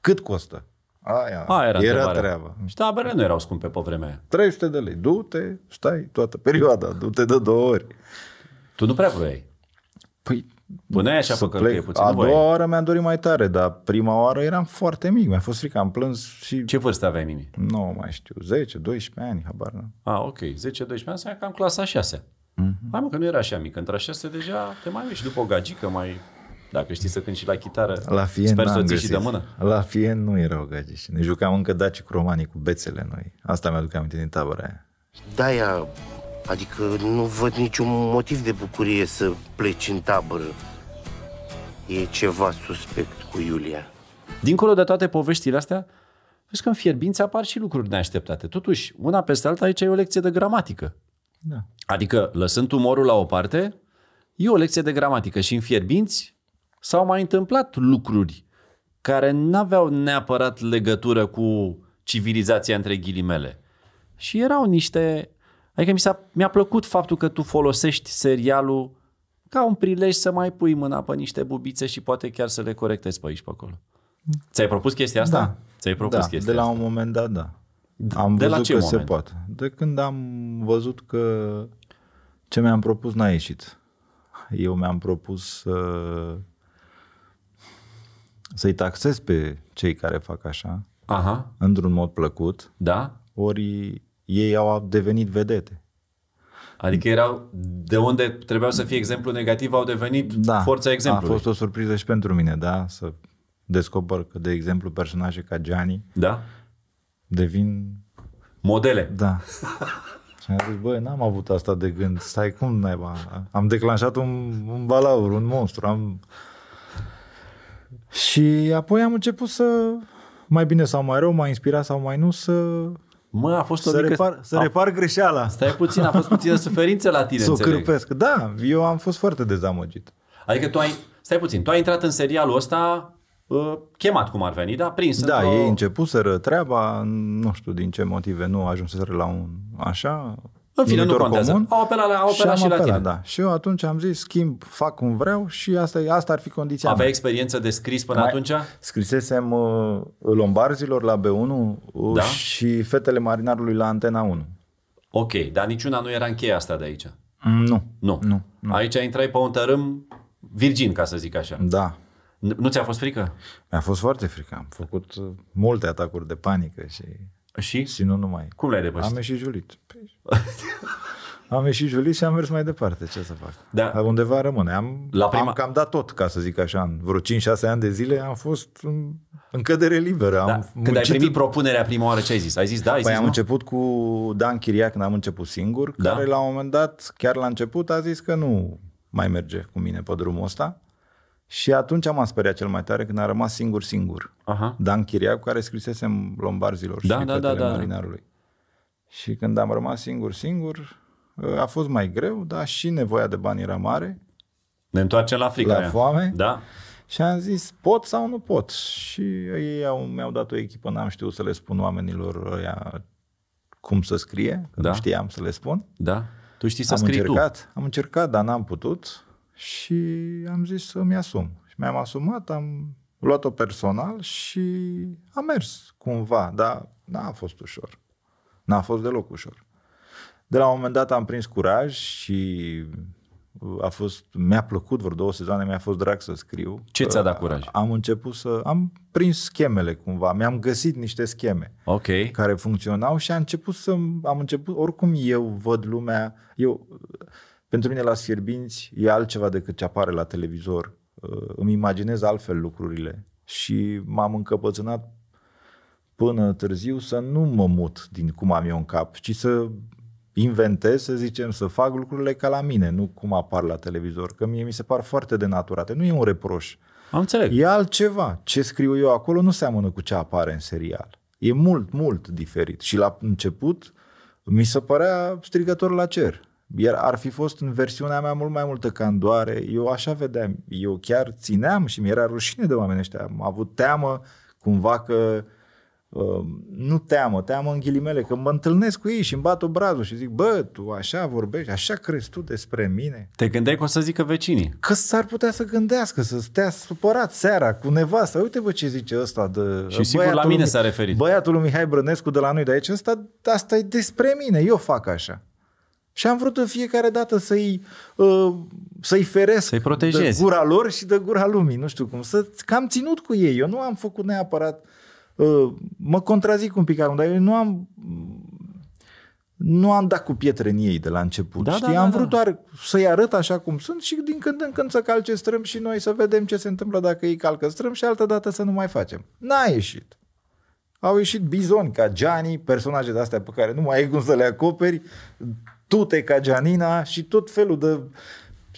Cât costă? Aia, A, era, era întrebarea. treaba. Și taberele nu erau scumpe pe vremea aia. 300 de lei. Du-te, stai toată perioada, du-te de două ori. Tu nu prea vroiai. Păi, Puneai așa să pe călcâie plec. puțin, A nu voiai. doua oară mi-am dorit mai tare, dar prima oară eram foarte mic. Mi-a fost frică, am plâns și... Ce vârstă aveai, Mimi? Nu mai știu, 10, 12 ani, habar nu. Ah, ok. 10-12 ani, înseamnă cam clasa 6 mm-hmm. Hai mă, că nu era așa mic. Între 6 deja te mai miști după o gagică, mai... Dacă știi să cânti și la chitară, La Fien sper n-am să o ții găsit. și de mână. La Fien nu erau gagici. Ne jucam încă daci cu romanii cu bețele noi. Asta mi-aduc aminte din tabăra aia. De-aia, adică nu văd niciun motiv de bucurie să pleci în tabără. E ceva suspect cu Iulia. Dincolo de toate poveștile astea, vezi că în fierbinți apar și lucruri neașteptate. Totuși, una peste alta, aici e o lecție de gramatică. Da. Adică, lăsând umorul la o parte, e o lecție de gramatică și în fierbinți s-au mai întâmplat lucruri care n-aveau neapărat legătură cu civilizația între ghilimele. Și erau niște... Adică mi s-a, mi-a plăcut faptul că tu folosești serialul ca un prilej să mai pui mâna pe niște bubițe și poate chiar să le corectezi pe aici pe acolo. Ți-ai propus chestia asta? Da. Ți-ai propus da, chestia de la asta? un moment dat, da. Am de la văzut ce că moment? se poate. De când am văzut că ce mi-am propus n-a ieșit. Eu mi-am propus să să-i taxez pe cei care fac așa, Aha, într-un mod plăcut, da? ori ei au devenit vedete. Adică erau, de unde trebuiau să fie exemplu negativ, au devenit Da, forța exemplului. a fost o surpriză și pentru mine, da, să descoper că, de exemplu, personaje ca Gianni Da? devin Modele. Da. Și am zis, băi, n-am avut asta de gând. Stai, cum naiba? Am declanșat un, un balaur, un monstru. Am... Și apoi am început să, mai bine sau mai rău, mai inspirat sau mai nu, să, Mă, a fost o să, mică... repar, să a, repar greșeala. Stai puțin, a fost puțină suferință la tine, Să o înțeleg. cârpesc. Da, eu am fost foarte dezamăgit. Adică tu ai... Stai puțin, tu ai intrat în serialul ăsta uh, chemat cum ar veni, da? Prins Da, într-o- ei începuseră treaba, nu știu din ce motive nu ajunseseră la un așa În fine, nu numitor contează. comun. Au apelat, la, au apelat și, am la apelat, tine. Da. Și eu atunci am zis, schimb, fac cum vreau și asta, asta ar fi condiția Aveai mea. experiență de scris până Mai- atunci? Scrisesem uh, Lombarzilor la B1 uh, Da? și Fetele Marinarului la Antena 1. Ok, dar niciuna nu era în cheia asta de aici. Mm, Nu. Nu. Nu, Aici intrai pe un tărâm virgin, ca să zic așa. Da. N- Nu ți-a fost frică? Mi-a fost foarte frică. Am făcut uh, multe atacuri de panică și, Și? și nu numai. Cum le-ai depășit? Am ieșit julit. Păi, am ieșit julit și am mers mai departe. Ce să fac? Da. Dar undeva rămâne. Am, La prima- am cam dat tot, ca să zic așa. În vreo 5-6 ani de zile am fost în, în cădere liberă. Da. Am Când ai muncit primit propunerea prima oară, ce ai zis? Ai zis da, ai Păi zis am nu? început cu Dan Chiria când am început singur, Da. care la un moment dat, chiar la început, a zis că nu mai merge cu mine pe drumul ăsta. Și atunci m-am speriat cel mai tare când a rămas singur-singur. Aha. Dan Chiria, cu care scrisesem Lombarzilor Da, și da, Fetele da, da. Marinarului. Și când am rămas singur-singur, a fost mai greu, dar și nevoia de bani era mare. Ne întoarcem la frica La aia. foame? Da. Și am zis, pot sau nu pot? Și ei au, mi-au dat o echipă, n-am știut să le spun oamenilor ăia cum să scrie, că Da. nu știam să le spun. Da. Tu știi să am scrii încercat, am încercat, dar n-am putut și am zis să-mi asum. Și mi-am asumat, am luat-o personal și am mers cumva, dar n-a fost ușor. N-a fost deloc ușor. De la un moment dat am prins curaj și a fost, mi-a plăcut vreo două sezoane, mi-a fost drag să scriu. Ce ți-a dat curaj? Am început să, am prins schemele cumva, mi-am găsit niște scheme tu. Ok. care funcționau și a început să am început, oricum eu văd lumea, eu, pentru mine la Sfierbinți e altceva decât ce apare la televizor. Uh, Îmi imaginez altfel lucrurile și m-am încăpățânat până târziu să nu mă mut din cum am eu în cap, ci să inventez, să zicem, să fac lucrurile ca la mine, nu cum apar la televizor, că mie mi se par foarte denaturate. Nu e un reproș. Am înțeleg. E altceva. Ce scriu eu acolo nu seamănă cu ce apare în serial. E mult, mult diferit. Și la început mi se părea strigător la cer. Iar ar fi fost în versiunea mea mult mai multă candoare. Eu așa vedeam. Eu chiar țineam și mi-era rușine de oamenii ăștia. Am avut teamă cumva că uh, nu teamă, teamă în ghilimele, că mă întâlnesc cu ei și îmi bat obrazul și zic, bă, tu așa vorbești, așa crezi tu despre mine? Te gândeai că o să zică vecinii. Că s-ar putea să gândească, să stea supărat seara cu nevasta. Uite bă ce zice ăsta de... Și sigur la băiatul mine lui- s-a referit. Băiatul lui Mihai Brănescu de la noi de aici, ăsta, asta e despre mine, eu fac așa. Și am vrut în fiecare dată să-i, uh, să-i feresc Să-i protejezi. de gura lor și de gura lumii, nu știu cum. Să, că am ținut cu ei, eu nu am făcut neapărat, uh, mă contrazic un pic acum, dar eu nu am nu am dat cu pietre în ei de la început. Da, știi? da, da, am da. vrut doar să-i arăt așa cum sunt și din când în când să calce strâmb și noi să vedem ce se întâmplă dacă ei calcă strâmb și altă dată să nu mai facem. N-a ieșit. Au ieșit bizoni ca Gianni, personaje de-astea pe care nu mai ai cum să le acoperi, tute ca Gianina și tot felul de...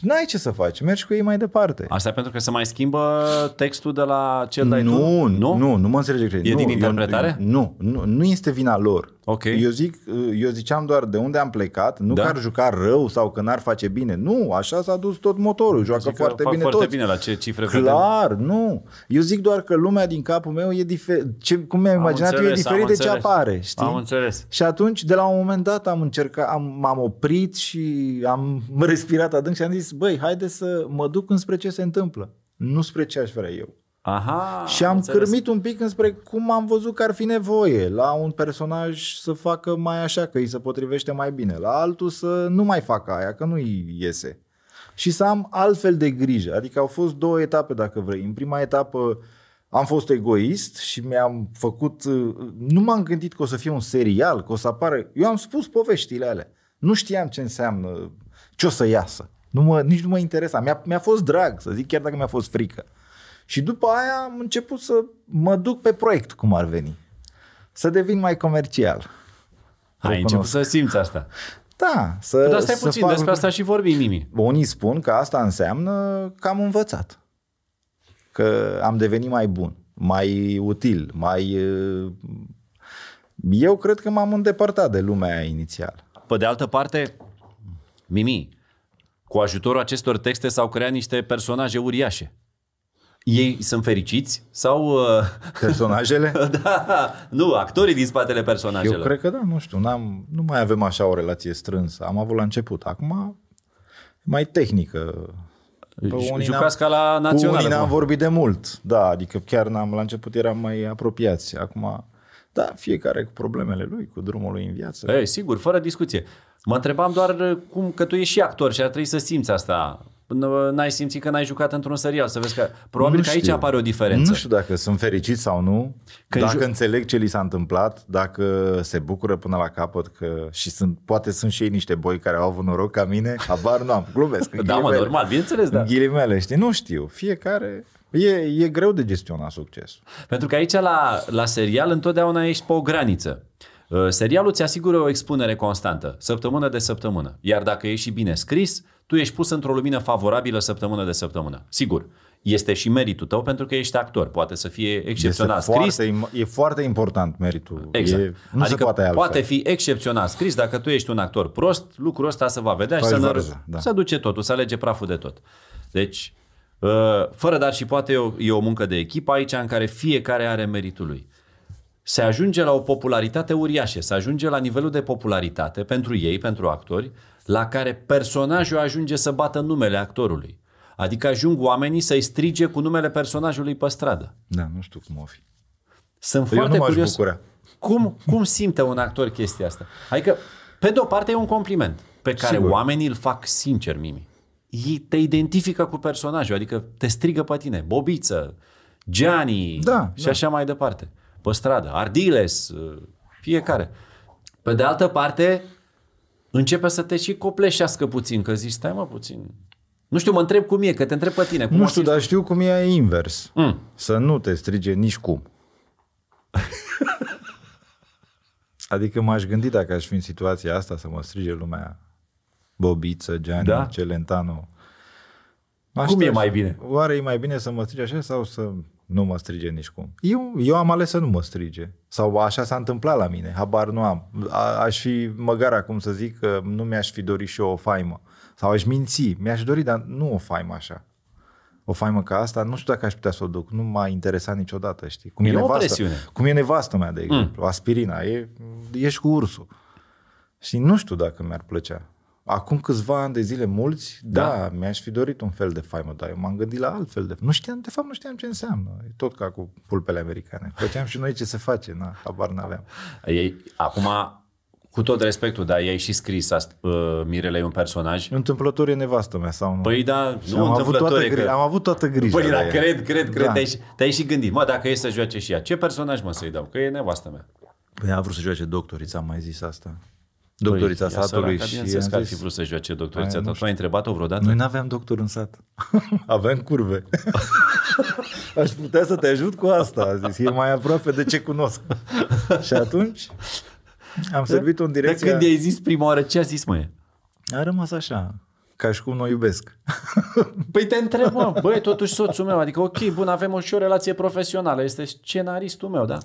N-ai ce să faci, mergi cu ei mai departe. Asta e pentru că se mai schimbă textul de la cel de Nu, tu? nu, nu, nu mă înțelege greșit. E nu, din eu- interpretare? Nu, nu, nu este vina lor. Ok. Eu zic, eu ziceam doar de unde am plecat, nu Da. că ar juca rău sau că n-ar face bine. Nu, așa s-a dus tot motorul, joacă Zic că foarte fac bine foarte toți. bine la ce cifre vedem. Clar, nu. Eu zic doar că lumea din capul meu e diferit. Ce, cum mi-am Am imaginat eu e înțeles, diferit am de ce înțeles. apare, știi? Am înțeles. Și atunci, de la un moment dat, am încercat, am, m-am oprit și am respirat adânc și am zis, băi, haide să mă duc înspre ce se întâmplă, nu spre ce aș vrea eu. Aha, și am înțeles. cârmit un pic înspre cum am văzut că ar fi nevoie la un personaj să facă mai așa, că îi se potrivește mai bine, la altul să nu mai facă aia, că nu-i iese. Și să am altfel de grijă. Adică au fost două etape, dacă vrei. În prima etapă am fost egoist și mi-am făcut... Nu m-am gândit că o să fie un serial, că o să apară... Eu am spus poveștile alea. Nu știam ce înseamnă, ce o să iasă. Nu mă, nici nu mă interesa. Mi-a, mi-a fost drag, să zic, chiar dacă mi-a fost frică. Și după aia am început să mă duc pe proiect, cum ar veni. Să devin mai comercial. Ai Recunosc. început să simți asta. Da, să, Dar stai să puțin, fac despre asta lucruri- și vorbim, Mimi. Unii spun că asta înseamnă că am învățat. Că am devenit mai bun, mai util, mai... uh, Eu cred că m-am îndepărtat de lumea aia inițial. Pe de altă parte, Mimi, cu ajutorul acestor texte s-au creat niște personaje uriașe. Ei sunt fericiți sau... Uh, Personajele? da, nu, actorii din spatele personajelor. Eu cred că da, nu știu, n-am, nu mai avem așa o relație strânsă. Am avut la început. Acum e mai tehnică. Pe Ju- unii Jucați n-am- ca la Cu națională. unii n-am acum. vorbit de mult. Da, adică chiar n-am, la început eram mai apropiați. Acum, da, fiecare cu problemele lui, cu drumul lui în viață. Ei, sigur, fără discuție. Mă întrebam doar uh, cum, că tu ești și actor și ar trebui să simți asta. N- N-ai simțit că n-ai jucat într-un serial, să vezi că probabil Nu că aici știu. apare o diferență. Nu știu dacă sunt fericit sau nu, Când dacă ju- înțeleg ce li s-a întâmplat, dacă se bucură până la capăt că și sunt, poate sunt și ei niște boi care au avut noroc ca mine, habar nu am, glumesc. în Da, mă, ghilimele. normal, bineînțeles, da. În ghilimele, știi? Nu știu. Fiecare... E, e greu de gestionat succesul. Pentru că aici la, la serial întotdeauna ești pe o graniță. Uh, Serialul îți asigură o expunere constantă, săptămână de săptămână. Iar dacă ești și bine scris, tu ești pus într-o lumină favorabilă săptămână de săptămână. Sigur, este și meritul tău pentru că ești actor. Poate să fie excepțional Este scris. foarte, im- e foarte important meritul. Exact. E, nu adică se poate altfel. poate fi excepțional scris. Dacă tu ești un actor prost, lucrul ăsta se va vedea și Faci să, vărză, da. să duce totul, să alege praful de tot. Deci, uh, fără dar și poate e o, e o muncă de echipă aici în care fiecare are meritul lui. Se ajunge la o popularitate uriașă, se ajunge la nivelul de popularitate pentru ei, pentru actori, la care personajul ajunge să bată numele actorului. Adică ajung oamenii să-i strige cu numele personajului pe stradă. Da, nu știu cum o fi. Sunt Eu foarte nu m-aș curios. bucura. Cum, cum simte un actor chestia asta? Adică, pe de o parte e un compliment pe care Sigur. oamenii îl fac sincer, Mimi. Ei te identifică cu personajul, adică te strigă pe tine, Bobiță, Gianni Da, și da. așa mai departe. Pe stradă, Ardiles, fiecare. Pe de altă parte, începe să te și copleșească puțin, că zici, stai mă puțin. Nu știu, mă întreb cum e, că te întreb pe tine. Cum Nu o știu, simți dar știu cum e invers. Mm. Să nu te strige nici cum. Adică m-aș gândi dacă aș fi în situația asta să mă strige lumea Bobiță, Gianni, Da? da? Celentano. Cum e mai bine? Oare e mai bine să mă strige așa sau să nu mă strige nici cum? Eu, eu am ales să nu mă strige. Sau așa s-a întâmplat la mine, habar nu am. A, aș fi măgar acum să zic că nu mi-aș fi dorit și eu o faimă. Sau aș minți, mi-aș dori, dar nu o faimă așa. O faimă ca asta, nu știu dacă aș putea să o duc. Nu m-a interesat niciodată, știi? Cum E e, o nevastă, presiune. cum e nevastă mea, de exemplu, mm. aspirina. E, ești cu ursul. Și nu știu dacă mi-ar plăcea. Acum câțiva ani de zile, mulți, da, da mi-aș fi dorit un fel de faimă, dar eu m-am gândit la altfel de Nu știam, de fapt nu știam ce înseamnă. E tot ca cu pulpele americane. Făceam și noi ce se face, na, habar n-aveam. Ei, acum, cu tot respectul, dar ei și scris ast- uh, Mirele e un personaj. Întâmplător e nevastă mea sau nu? Păi da, Și nu am, avut toată, întâmplător e gri- că... am avut toată grija. Păi da, de ea. cred, cred, cred, Da. te-ai, și- te-ai și gândit. Mă, dacă e să joace și ea, ce personaj mă să-i dau? Că e nevastă mea. Păi a vrut să joace doctorița, am mai zis asta. Doctorița Păi, ea satului săraca, și bineînțeles am că ar zis, fi vrut să joace doctorița Aia ta. nu Tu ai întrebat-o vreodată? Noi n-aveam doctor în sat. Aveam curve. Aș putea să te ajut cu asta, a zis. E mai aproape de ce cunosc. și atunci am servit-o în De direcția... când i-ai zis prima oară, ce a zis, mă? A rămas așa, ca și cum nu o iubesc. Păi te întreb, mă, băi, totuși soțul meu, adică ok, bun, avem o și o relație profesională, este scenaristul meu, da?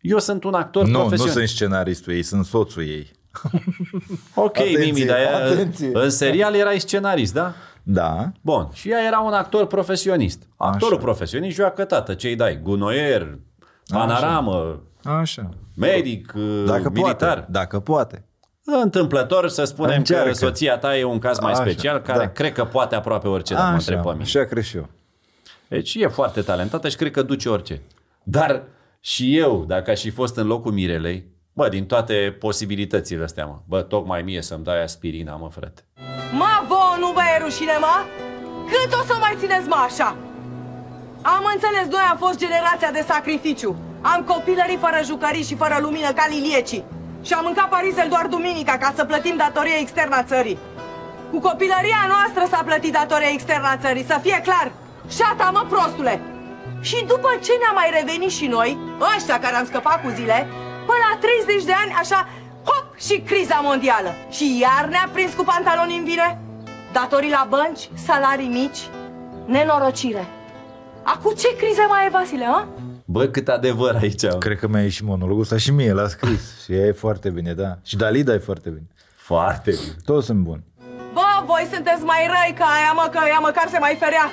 Eu sunt un actor nu, nu profesional. sunt scenaristul ei, sunt soțul ei. Ok, Atenție, Mimi, dar ea- atenție. în serial erai scenarist, da? Da, Bun, și ea era un actor profesionist. Actorul Așa. profesionist joacă tată, ce-i dai? Gunoier, panoramă, așa. medic, Dacă militar. poate, dacă poate. Întâmplător să spunem Încearcă. că soția ta e un caz mai Așa, special, care da. cred că poate aproape orice, dacă mă întreb pe Așa, mine. așa cred și eu. Deci e foarte talentată și cred că duce orice. Dar și eu, dacă aș fi fost în locul Mirelei, bă, din toate posibilitățile astea, mă, bă, tocmai mie să-mi dai aspirina, mă, frate. Ma, vouă nu vă e rușine, ma? Cât o să mai țineți, mă, așa? Am înțeles, noi am fost generația de sacrificiu. Am copilării fără jucării și fără lumină ca liliecii. Și am mâncat parizel doar duminica ca să plătim datoria externă a țării. Cu copilăria noastră s-a plătit datoria externă a țării, să fie clar. Șata, mă, prostule! Și după ce ne-am mai revenit și noi, ăștia care am scăpat cu zile, până la 30 de ani, așa, hop, și criza mondială. Și iar ne-a prins cu pantaloni în vire? Datorii la bănci, salarii mici, nenorocire. Acum ce crize mai e, Vasile, a? Bă, cât adevăr aici. mă. Cred că mi-a ieșit monologul ăsta și mie, l-a scris. și ea e foarte bine, da. Și Dalida e foarte bine. Foarte bine. Toți sunt buni. Bă, voi sunteți mai răi ca aia, mă, că ea măcar se mai ferea.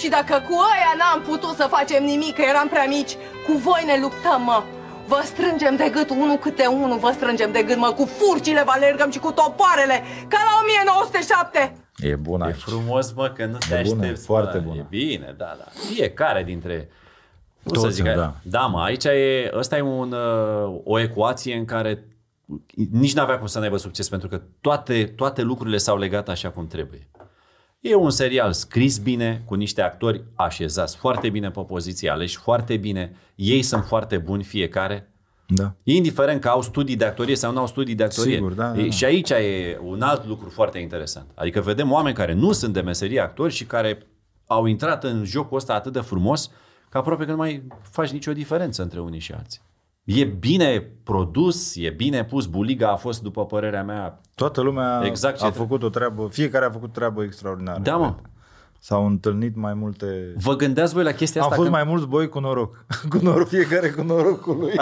Și dacă cu aia n-am putut să facem nimic, că eram prea mici, cu voi ne luptăm, mă. Vă strângem de gât unul câte unul, vă strângem de gât, mă, cu furcile vă alergăm și cu topoarele, ca la 1907. E bun E aici. frumos, mă, că nu te E bună, aștepți. foarte mă. bună. E bine, da, da. Fiecare dintre... Cum să Toți, zic, da. da, mă, aici e, ăsta e un, uh, o ecuație în care nici n-avea cum să n-aibă succes, pentru că toate, toate lucrurile s-au legat așa cum trebuie. E un serial scris bine, cu niște actori așezați foarte bine pe poziție, aleși foarte bine. Ei sunt foarte buni fiecare. Da. Indiferent că au studii de actorie sau nu au studii de actorie. Sigur, da, da, E- da. Și aici e un alt lucru foarte interesant. Adică vedem oameni care nu sunt de meserie actori și care au intrat în jocul ăsta atât de frumos că aproape că nu mai faci nicio diferență între unii și alții. E bine produs, e bine pus. Buliga a fost, după părerea mea, Toată lumea Exact ce a trebuie. făcut o treabă, fiecare a făcut treabă extraordinară. Da, mă. cred. S-au întâlnit mai multe... Vă gândeați voi la chestia Am asta? fost când- mai mulți boi cu noroc. cu noroc, fiecare cu norocul lui.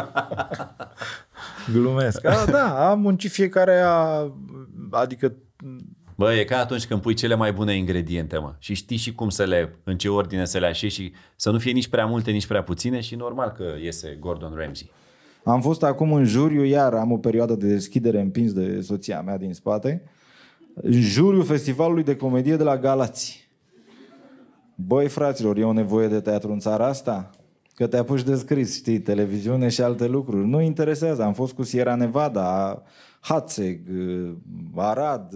Glumesc. A, da, am muncit fiecare a... Adică Bă, e ca atunci când pui cele mai bune ingrediente, mă. Și știi și cum să le, în ce ordine să le așezi și să nu fie nici prea multe, nici prea puține și normal că iese Gordon Ramsay. Am fost acum în juriu, iar am o perioadă de deschidere împins de soția mea din spate, în juriul Festivalului de Comedie de la Galați. Băi, fraților, e o nevoie de teatru în țara asta? Că te apuci de scris, știi, televiziune și alte lucruri. Nu interesează. Am fost cu Sierra Nevada, Hațeg, Arad,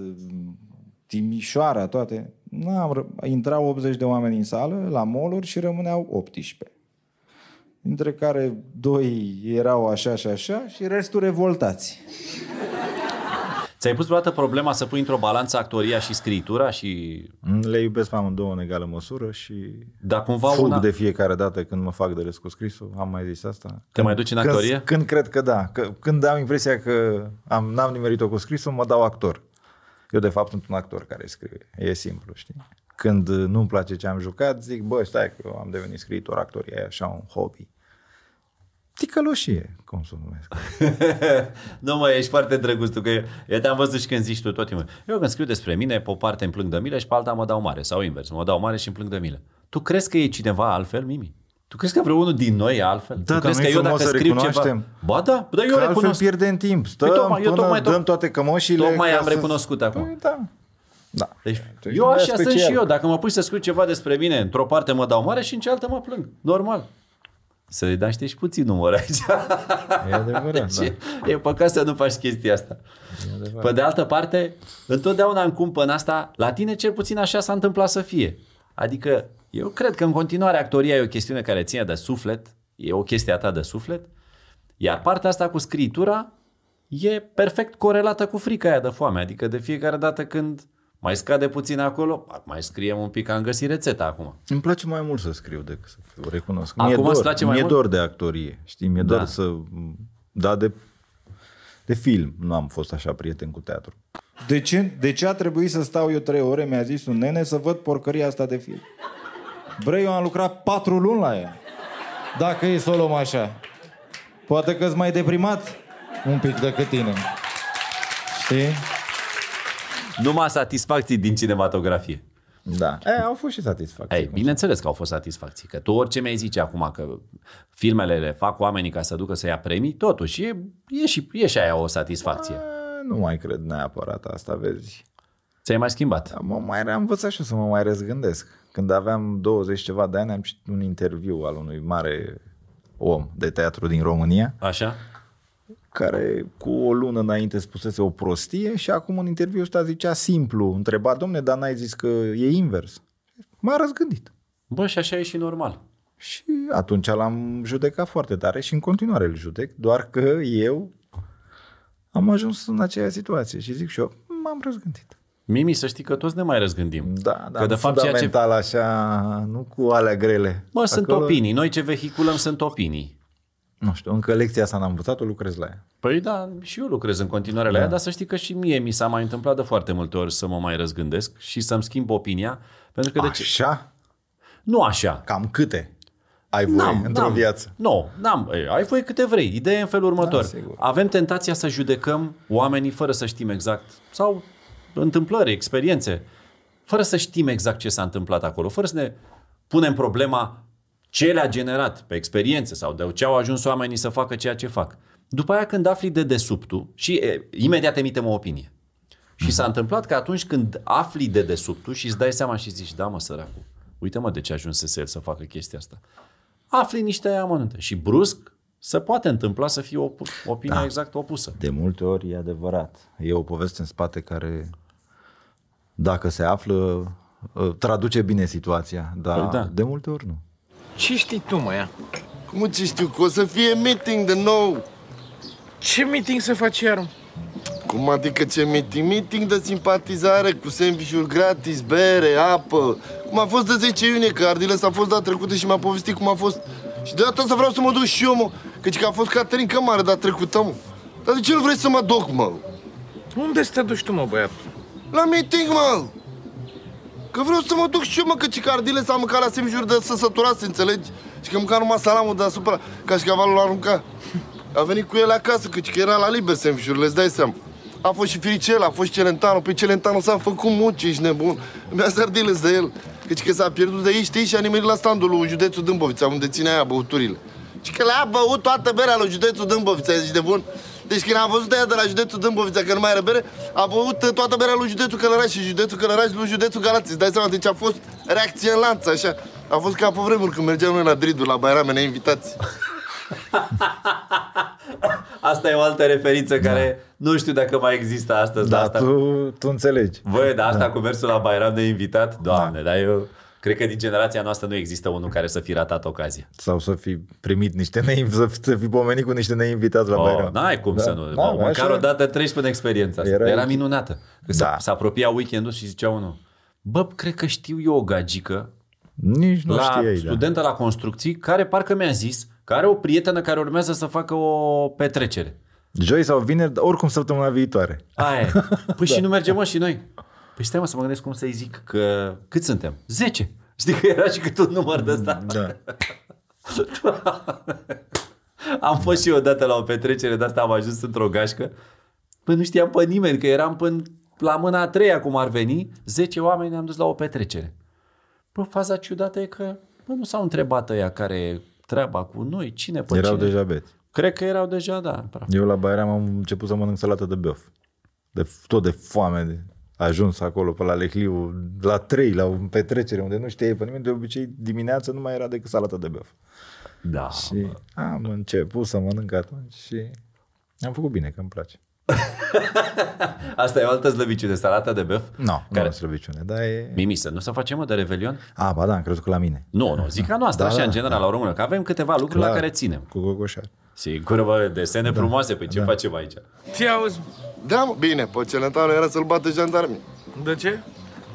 Timișoara, toate. N-am, ră- intrau 80 de oameni în sală, la moluri și rămâneau 18 dintre care doi erau așa și așa și restul revoltați. Ți-ai pus vreodată problema să pui într-o balanță actoria și scritura și... Le iubesc pe amândouă în egală măsură și Dar cumva fug una... de fiecare dată când mă fac de râs cu scrisul. Am mai zis asta. Te Când- mai duci în când- actorie? Când, cred că da. Că, când am impresia că am, n-am nimerit-o cu scrisul, mă dau actor. Eu de fapt sunt un actor care scrie. E simplu, știi? Când uh, nu-mi place ce am jucat, zic, bă, stai că eu am devenit scriitor, actor, e așa un hobby. Ticăloșie, cum să o numesc. nu mă, ești foarte drăguț tu, că eu, eu te-am văzut și când zici tu tot timpul. Eu când scriu despre mine, pe o parte îmi plâng de milă și pe alta mă dau mare, sau invers, mă dau mare și îmi plâng de milă. Tu crezi că e cineva altfel, Mimi? Tu crezi că vreunul din noi e altfel? Da, tu dar crezi nu-i că eu frumos dacă să scriu ceva... recunoaștem? Ba da, dar eu Că altfel recunosc. pierdem timp. Stăm Păi tocmai- eu până tocmai- dăm toate cămoșile. Tocmai ca am să- recunoscut acum. Păi, da. Da. Deci, Tu eu ești așa un sunt special. și eu. Dacă mă pui să scriu ceva despre mine, într-o parte mă dau mare și în cealaltă mă plâng. Normal. Să-i dai și puțin număr aici. E adevărat, da. Deci, E păcat să nu faci chestia asta. Pe de altă parte, întotdeauna îmi cumpăn asta, la tine cel puțin așa s-a întâmplat să fie. Adică eu cred că în continuare actoria e o chestiune care ține de suflet, e o chestie a ta de suflet, iar partea asta cu scritura e perfect corelată cu frica aia de foame. Adică de fiecare dată când mai scade puțin acolo, mai scriem un pic, am găsit rețeta acum. Îmi place mai mult să scriu decât să fiu, recunosc. Acum mi-e dor, îți place mai mi-e mult? dor de actorie, știi, mi-e Da. dor să... Da, de, de film nu am fost așa prieten cu teatru. De ce, de ce a trebuit să stau eu trei ore, mi-a zis un nene, să văd porcăria asta de film? Bre, eu am lucrat patru luni la ea. Dacă e să o luăm așa. Poate că-s mai deprimat un pic decât tine. Știi? Numai satisfacții din cinematografie. Da. E, au fost și satisfacții. Ei, bineînțeles că au fost satisfacții. Că tu orice mi-ai zice acum că filmele le fac oamenii ca să ducă să ia premii, totuși e, e, și, e și aia o satisfacție. E, Nu mai cred neapărat asta, vezi. Ți-ai mai schimbat. Mă mai am învățat și eu să mă mai răzgândesc. Când aveam 20 ceva de ani, am citit un interviu al unui mare om de teatru din România, Așa? Care cu o lună înainte spusese o prostie și acum în interviu ăsta zicea simplu, întreba, domne, dar n-ai zis că e invers? M-a răzgândit. Bă, și așa e și normal. Și atunci l-am judecat foarte tare și în continuare îl judec, doar că eu am ajuns în aceeași situație și zic și eu, m-am răzgândit. Mimi, să știi că toți ne mai răzgândim. Da, da, că de fapt ceea ce... fundamental așa, nu cu alea grele. Bă, sunt opinii. Noi ce vehiculăm sunt opinii. Nu știu, încă lecția asta n-am învățat-o, lucrez la ea. Păi da, și eu lucrez în continuare la ea, dar să știi că și mie mi s-a mai întâmplat de foarte multe ori să mă mai răzgândesc și să-mi schimb opinia. Pentru că de ce? Așa? Nu așa. Cam câte ai voie într-o viață? Nu, n-am. Ei, Ai voie câte vrei. Ideea e în felul următor. Da, sigur. Avem tentația să judecăm oamenii fără să știm exact. Sau întâmplări, experiențe. Fără să știm exact ce s-a întâmplat acolo. Fără să ne punem problema ce le-a generat pe experiențe sau de ce au ajuns oamenii să facă ceea ce fac. După aia când afli de desubtul și e, imediat emitem o opinie. Și s-a întâmplat că atunci când afli de desubtul și îți dai seama și zici, da mă săracul, uite mă de ce ajunsese el să facă chestia asta. Afli niște amănunte și brusc se poate întâmpla să fie op- opinia da. exact opusă. De multe ori e adevărat. E o poveste în spate care, dacă se află, ă, traduce bine situația, dar Păi da. de multe ori nu. Ce știi tu, mă, ia? Cum ce știu că o să fie meeting de nou? Ce meeting să faci iar? Cum adică ce meeting? Meeting de simpatizare cu sandvișuri gratis, bere, apă. Cum a fost de 10 iunie, că Ardiles a fost data trecută și mi-a povestit cum a fost. Și deodată să vreau să mă duc și eu, mă. Căci că a fost Caterin Cămare data trecută, mă. Dar de ce nu vrei să mă duc, mă? Unde să te duci tu, mă, băiat? La meeting, mă! Că vreau să mă duc și eu, mă, că cicardile s-a mâncat la semijuri de să săturase, înțelegi? Și că mânca numai salamul deasupra, ca și cavalul arunca. A venit cu el acasă, că că era la liber semijuri, îți dai seama. A fost și Firicel, a fost și Celentano. Pe Celentano s-a făcut muci, ești nebun. Mi-a sardiles de el. Căci că s-a pierdut de aici, știi, și a nimerit la standul lui județul Dâmbovița, unde ține aia băuturile. Și că le-a băut toată berea lui județul Dâmbovița, ești de bun. Deci când am văzut aia de la județul Dâmbovița că nu mai are bere, a băut toată berea lui județul Călăraș și județul Călăraș lui județul Galați. Îți dai seama, deci a fost reacție în lanț, așa. A fost ca pe vremuri când mergeam noi la Dridul, la Bairame, neinvitați. Asta e o altă referință care nu știu dacă mai există astăzi. Da, asta... tu, tu înțelegi. Voi, dar asta da. cu mersul la Bairam de invitat, doamne, da. dar eu Cred că din generația noastră nu există unul care să fi ratat ocazia. Sau să fi primit niște neinvitați, să fi, să fi pomenit cu niște neinvitați la Oh, Bairam. n-ai cum Da. să nu. Da, Da, Măcar așa- o dată treci până experiența asta. Era Era, aici. minunată. Că Da. da. s-a apropia weekendul și zicea unul, bă, cred că știu eu o gagică Nici nu la știai, da. studentă la construcții care parcă mi-a zis că are o prietenă care urmează să facă o petrecere. Joi sau vineri, dar oricum săptămâna viitoare. Aia e. Păi și nu mergem mă și noi. Păi stai mă să mă gândesc cum să-i zic că... Cât suntem? 10. Știi că era și cât un număr de ăsta. Da. Am fost și eu odată la o petrecere de asta, am ajuns într-o gașcă. Păi nu știam pe nimeni, că eram până la mâna a treia cum ar veni. 10 oameni ne-am dus la o petrecere. Bă, faza ciudată e că bă, nu s-au întrebat ăia care e treaba cu noi, cine pe Erau cine. deja beți. Cred că erau deja, da. praf. Eu la Bairam am început să mănânc salată de băf. De, tot de foame. De, ajuns acolo pe la Lecliu, la 3, la o petrecere unde nu știai pe nimeni, de obicei dimineața nu mai era decât salată de băf. Da. Și am început să mănânc atunci și am făcut bine, că îmi place. Asta e o altă slăbiciune, salata de băf. Nu, no, Care- nu e slăbiciune, dar e... Mimi, să nu se facem mă de Revelion? A, ba da, am crezut că la mine. Nu, nu, zic ca noastră, Da, așa, da, în general, la o română, că avem câteva lucruri Clar, la care ținem. Cu gogoșar. Sigur, bă, desene da. frumoase, pe ce da. facem aici? Ți auzi, Da, mă, bine, pe Celentano era să-l bată jandarmii. de ce?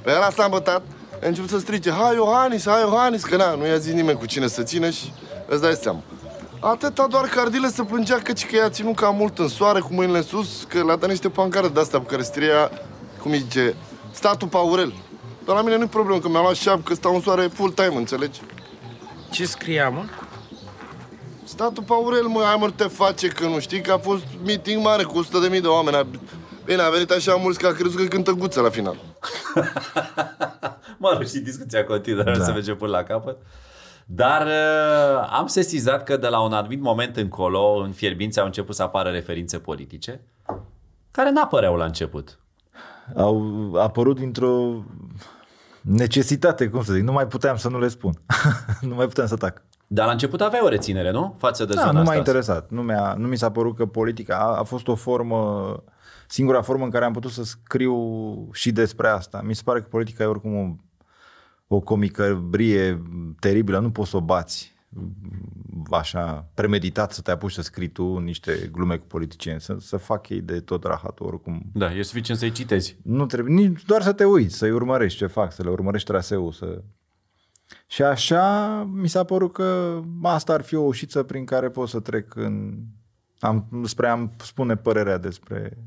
Pe era s-a îmbătat, a început să strige, hai Iohannis, hai Iohannis, că na, nu i-a zis nimeni cu cine să țină și îți dai seama. Atâta doar cardile să plângea că, că i-a ținut cam mult în soare cu mâinile în sus, că le-a dat niște pancare de astea pe care scria, cum îi zice, statul Paurel. Dar la mine nu-i problemă, că mi-am luat șap, că stau în soare full time, înțelegi? Ce scria, mă? Statul Paurel, mă, hai mă, te face că nu știi că a fost meeting mare cu 100 de mii de oameni. A- Bine, a venit așa mulți că a crezut că cântă guță la final. Mă rog, și discuția continuă, da. Da. să mergem până la capăt. Dar uh, am sesizat că de la un anumit moment încolo, în fierbinți au început să apară referințe politice, care n-apăreau la început. Au apărut dintr-o necesitate, cum să zic, nu mai puteam să nu le spun. nu mai puteam să tac. Dar la început aveai o reținere, nu? Față de Da, zona nu asta. m-a interesat. Nu, mi-a, nu mi s-a părut că politica a, a fost o formă, singura formă în care am putut să scriu și despre asta. Mi se pare că politica e oricum o, o comicărie teribilă, nu poți să o bați așa premeditat să te apuci să scrii tu niște glume cu politicieni, să, să fac ei de tot rahatul oricum. Da, e suficient să-i citezi. Nu trebuie, nici doar să te uiți, să-i urmărești ce fac, să le urmărești traseul, să... Și așa mi s-a părut că asta ar fi o ușiță prin care pot să trec în... Am, spre am spune părerea despre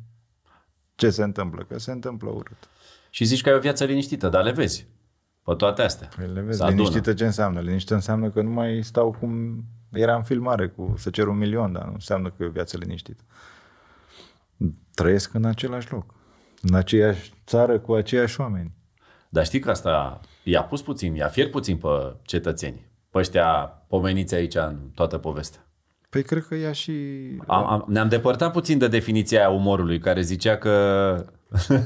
ce se întâmplă, că se întâmplă urât. Și zici că ai o viață liniștită, dar le vezi. Pe toate astea. Păi le vezi, Se adună. liniștită ce înseamnă? Liniștită înseamnă că nu mai stau cum era în filmare cu să cer un milion, dar nu înseamnă că e o viață liniștită. Trăiesc în același loc, în aceeași țară cu aceiași oameni. Dar știi că asta i-a pus puțin, i-a fiert puțin pe cetățeni. Pe ăștia pomeniți aici în toată povestea. Păi cred că ea și... Am, am, ne-am depărtat puțin de definiția aia umorului, care zicea că...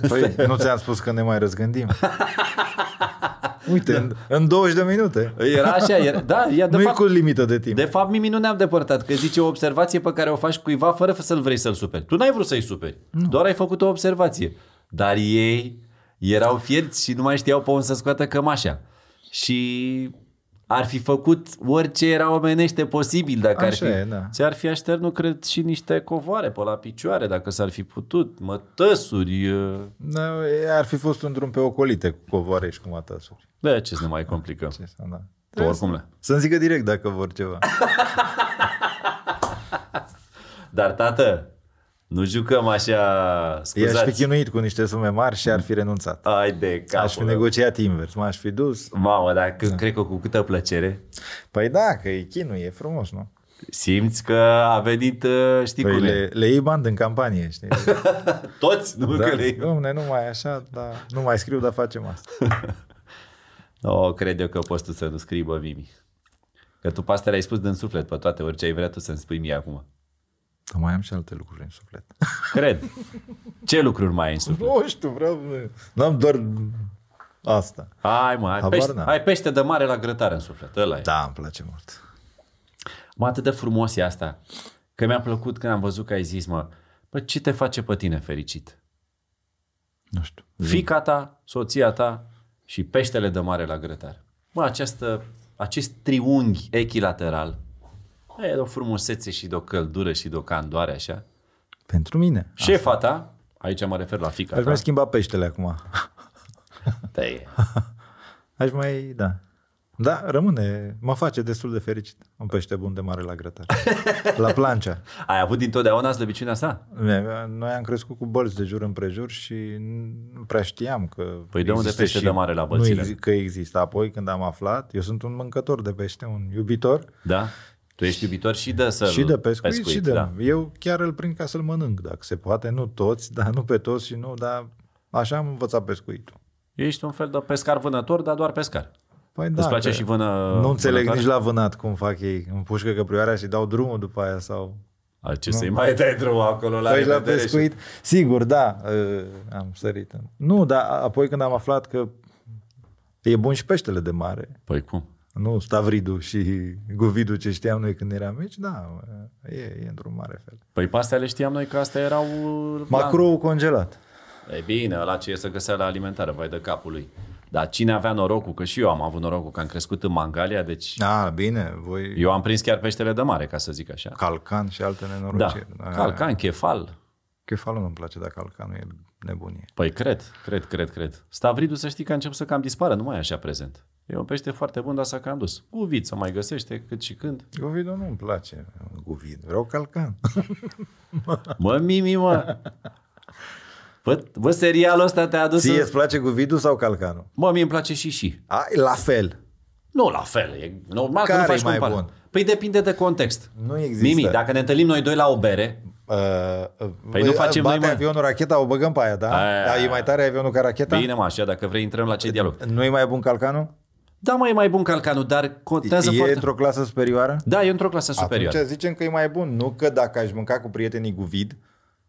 Păi nu ți-am spus că ne mai răzgândim? Uite, în, în 20 de minute. Era așa, era, da, ea de nu fapt... e cu limită de timp. De fapt, Mimi, nu ne-am depărtat, că zice o observație pe care o faci cuiva fără să-l vrei să-l superi. Tu n-ai vrut să-i superi, nu. doar ai făcut o observație. Dar ei erau fierți și nu mai știau pe unde să scoată cămașa. Și ar fi făcut orice era omenește posibil dacă Așa ar fi. e, da. Ți-ar fi așternut, cred, și niște covoare pe la picioare, dacă s-ar fi putut, mătăsuri. uh. Da, ar fi fost un drum pe ocolite cu covoare și cu matasuri. De ce să ne mai complicăm? Ce să, da. Tu oricum le. Să-mi zică direct dacă vor ceva. Dar, tată, nu jucăm așa, I-aș fi scuzați. chinuit cu niște sume mari și ar fi renunțat. Ai de capul. Aș fi negociat invers, m-aș fi dus. Mamă, dar da. cred că cu câtă plăcere Păi da, că e chinu, e frumos, nu? simți că a venit, uh, știi Păi cum e. le, le iei bani în campanie, știi? Toți, nu Da, că le domne, nu mai așa, dar nu mai scriu, dar facem asta. O, cred eu că poți tu să nu scrii, bă, Mimi. Că tu pe astea le-ai spus din suflet pe toate, orice ai vrea tu să-mi spui mie acum. Dar mai am și alte lucruri în suflet. Cred. Ce lucruri mai ai în suflet? Nu știu, vreau... Nu am doar asta. Hai, mă, ai Habar pește, n-am. ai pește de mare la grătar în suflet. Ăla e. Da, îmi place mult. Mă, atât de frumos e asta. Că mi-a plăcut când am văzut că ai zis, mă, bă, ce te face pe tine fericit? Nu știu. Fica ta, soția ta și peștele de mare la grătar. Mă, această, acest triunghi echilateral e de o frumusețe și de o căldură și de o candoare așa. Pentru mine. Șefa ta, aici mă refer la fica Aș ta. mai schimba peștele acum. Te- Aș mai, da. Da, rămâne, mă face destul de fericit. Un pește bun de mare la grătar. La plancea. Ai avut dintotdeauna slăbiciunea asta? Noi am crescut cu bălți de jur împrejur și nu prea știam că Păi de unde există pește și- de mare la nu bălțile? exi- că există. Apoi când am aflat, eu sunt un mâncător de pește, un iubitor Da? Tu ești iubitor și de să și de pescuit, pescuit și de... da. Eu chiar îl prind ca să-l mănânc, dacă se poate. Nu toți, dar nu pe toți și nu, dar așa am învățat pescuitul. Ești un fel de pescar vânător, dar doar pescar. Păi Îți place că și vână Nu înțeleg vânătoare? nici la vânat cum fac ei. Împușcă căprioarea și dau drumul după aia sau... A, ce să-i mai dai drumul acolo la Păi la revedere și- pescuit, sigur, da, uh, am sărit. Nu, dar apoi când am aflat că e bun și peștele de mare, Păi cum? Nu stavridul și guvidul ce știam noi când eram mici, da, e, e într-un mare fel. Păi pe astea le știam noi că astea erau... Macrou congelat. E bine, ăla ce e să găsea la alimentară, vai de capul lui. Dar cine avea norocul, că și eu am avut norocul că am crescut în Mangalia, deci A, bine, voi eu am prins chiar peștele de mare, ca să zic așa. calcan și alte Da, nenorociri. calcan, chefal. Chefalul nu-mi place, dar calcanul e nebunie. Păi cred, cred, cred, cred. Stavridul să știi că a început să cam dispară, nu mai e așa prezent. E un pește foarte bun, dar s-a cam dus. Uvid să mai găsește cât și când. Guvidul nu-mi place, guvid. Vreau calcan. Mă, Mimi, mă! Bă, bă serialul ăsta te-a adus... Ție în- îți place guvidul sau calcanul? Mă, mie îmi place și și. A, la fel. Nu la fel, e normal că Care nu faci e mai compar- bun? Păi depinde de context. Nu există. Mimi, dacă ne întâlnim noi doi la o bere, Uh, uh, Păi nu facem bate noi, mă. avionul racheta, o băgăm pe aia, da? Aia. Da, e mai tare avionul ca racheta? bine mă, așa, dacă vrei intrăm la ce dialog. Nu e mai bun calcanul? Da, mă, e mai bun calcanul, dar contează e foarte... într-o clasă superioară? Da, e într-o clasă superioară. Atunci zicem că e mai bun. Nu că dacă aș mânca cu prietenii guvid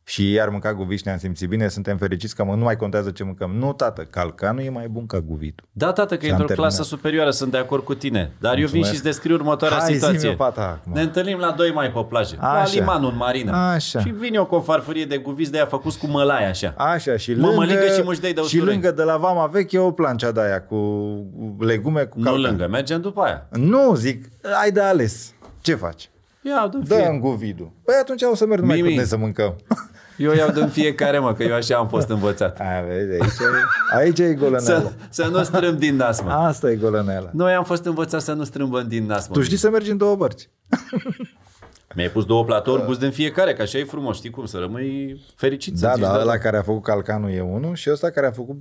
și ei ar mânca guvid și ne-am simțit bine, suntem fericiți că mă, nu mai contează ce mâncăm. Nu, tată, calcanul e mai bun ca guvidul. Da, tată, că e Și am într-o clasă terminat. superioară, sunt de acord cu tine. Dar eu vin Mulțumesc. și îți descriu următoarea Hai, situație. zi-mi o pata acum. Ne întâlnim la doi mai pe plajă, la Așa. limanul în marină. Așa. Și vine eu cu o farfurie de guviți de aia făcuți cu mălai așa. Așa, și Mă lângă, măligă și muștei de și usturoi. lângă de la vama veche o plancea de aia cu legume cu Nu calcan. lângă, mergem după aia. Nu, zic, ai de ales. Ce faci? Ia, dă Dă fie. în guvidul. Păi atunci o să merg numai cu Mimi. tine să mâncăm. Eu iau din fiecare, mă, că eu așa am fost învățat. A, vezi, aici, e- aici e golăneala. Să, să nu strâmb din nas, mă. Asta e golăneala. Noi am fost învățați să nu strâmbăm din nas, mă. Tu știi să mergi în două bărci. Mi-ai pus două platouri, gust din fiecare, că așa e frumos, știi cum, să rămâi fericit. să Da, zici, da, ăla care a făcut calcanul e unul și ăsta care a făcut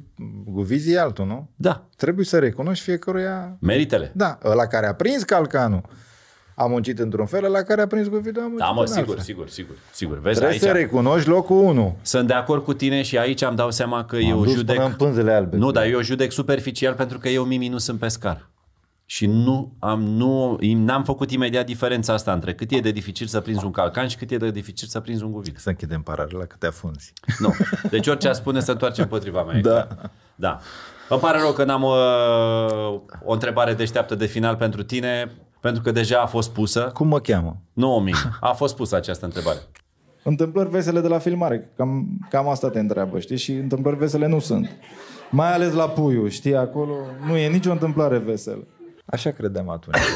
guvizii e altul, nu? Da, Trebuie să recunoști fiecăruia... meritele. Da, ăla care a prins calcanul a muncit într-un fel, ăla care a prins guvidul a muncit Da, mă, în sigur, altfel. sigur, sigur, sigur. Vezi, Trebuie aici să recunoști locul 1. sunt de acord cu tine și aici îmi dau seama că Am eu dus judec... până în pânzele albe. Nu, dar eu judec superficial pentru că eu, Mimi, nu sunt pescar. Și nu am, nu, n-am făcut imediat diferența asta între cât e de dificil să prinzi un calcan și cât e de dificil să prinzi un guvid. Să închidem paralela că te afunzi. Nu. Deci orice aș spune se întoarce împotriva mea. e Da. clar. Da. Îmi pare rău că n-am uh, o întrebare deșteaptă de final pentru tine, pentru că deja a fost pusă. Cum mă cheamă? Nu, Mimi, a fost pusă această întrebare. Întâmplări vesele de la filmare, cam, cam asta te întreabă, știi? Și întâmplări vesele nu sunt. Mai ales la Puiu, știi, acolo nu e nicio întâmplare veselă. Așa credeam atunci.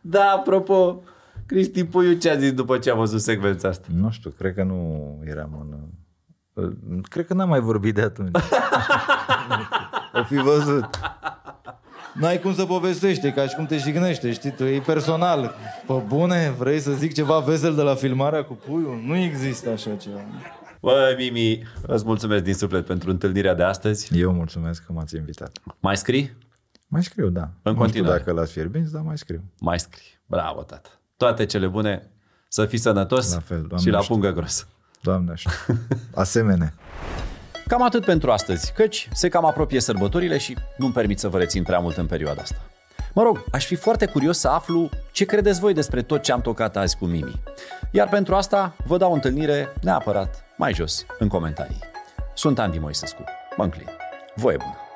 Da, apropo, Cristi Puiu ce a zis după ce a văzut secvența asta? nu știu, cred că nu eram în... Cred că n-am mai vorbit de atunci. o fi văzut. N-ai cum să povestești, e ca și cum te jignește, știi? Tu e personal. Pe bune, vrei să zic ceva vesel de la filmarea cu Puiu? Nu există așa ceva. Bă, Mimi, îți mulțumesc din suflet pentru întâlnirea de astăzi. Eu mulțumesc că m-ați invitat. Mai scrii? Mai scriu, da. În nu continuare. știu dacă l-ați fierbinți, dar mai scriu. Mai scrii. Bravo, tată. Toate cele bune, să fii sănătos La fel, Doamne și la ajută. pungă gros. Doamne așa. Asemenea. Cam atât pentru astăzi, căci se cam apropie sărbătorile și nu-mi permit să vă rețin prea mult în perioada asta. Mă rog, aș fi foarte curios să aflu ce credeți voi despre tot ce am tocat azi cu Mimi. Iar pentru asta vă dau o întâlnire neapărat mai jos în comentarii. Sunt Andy Moisescu. Mă înclin. Voie bună!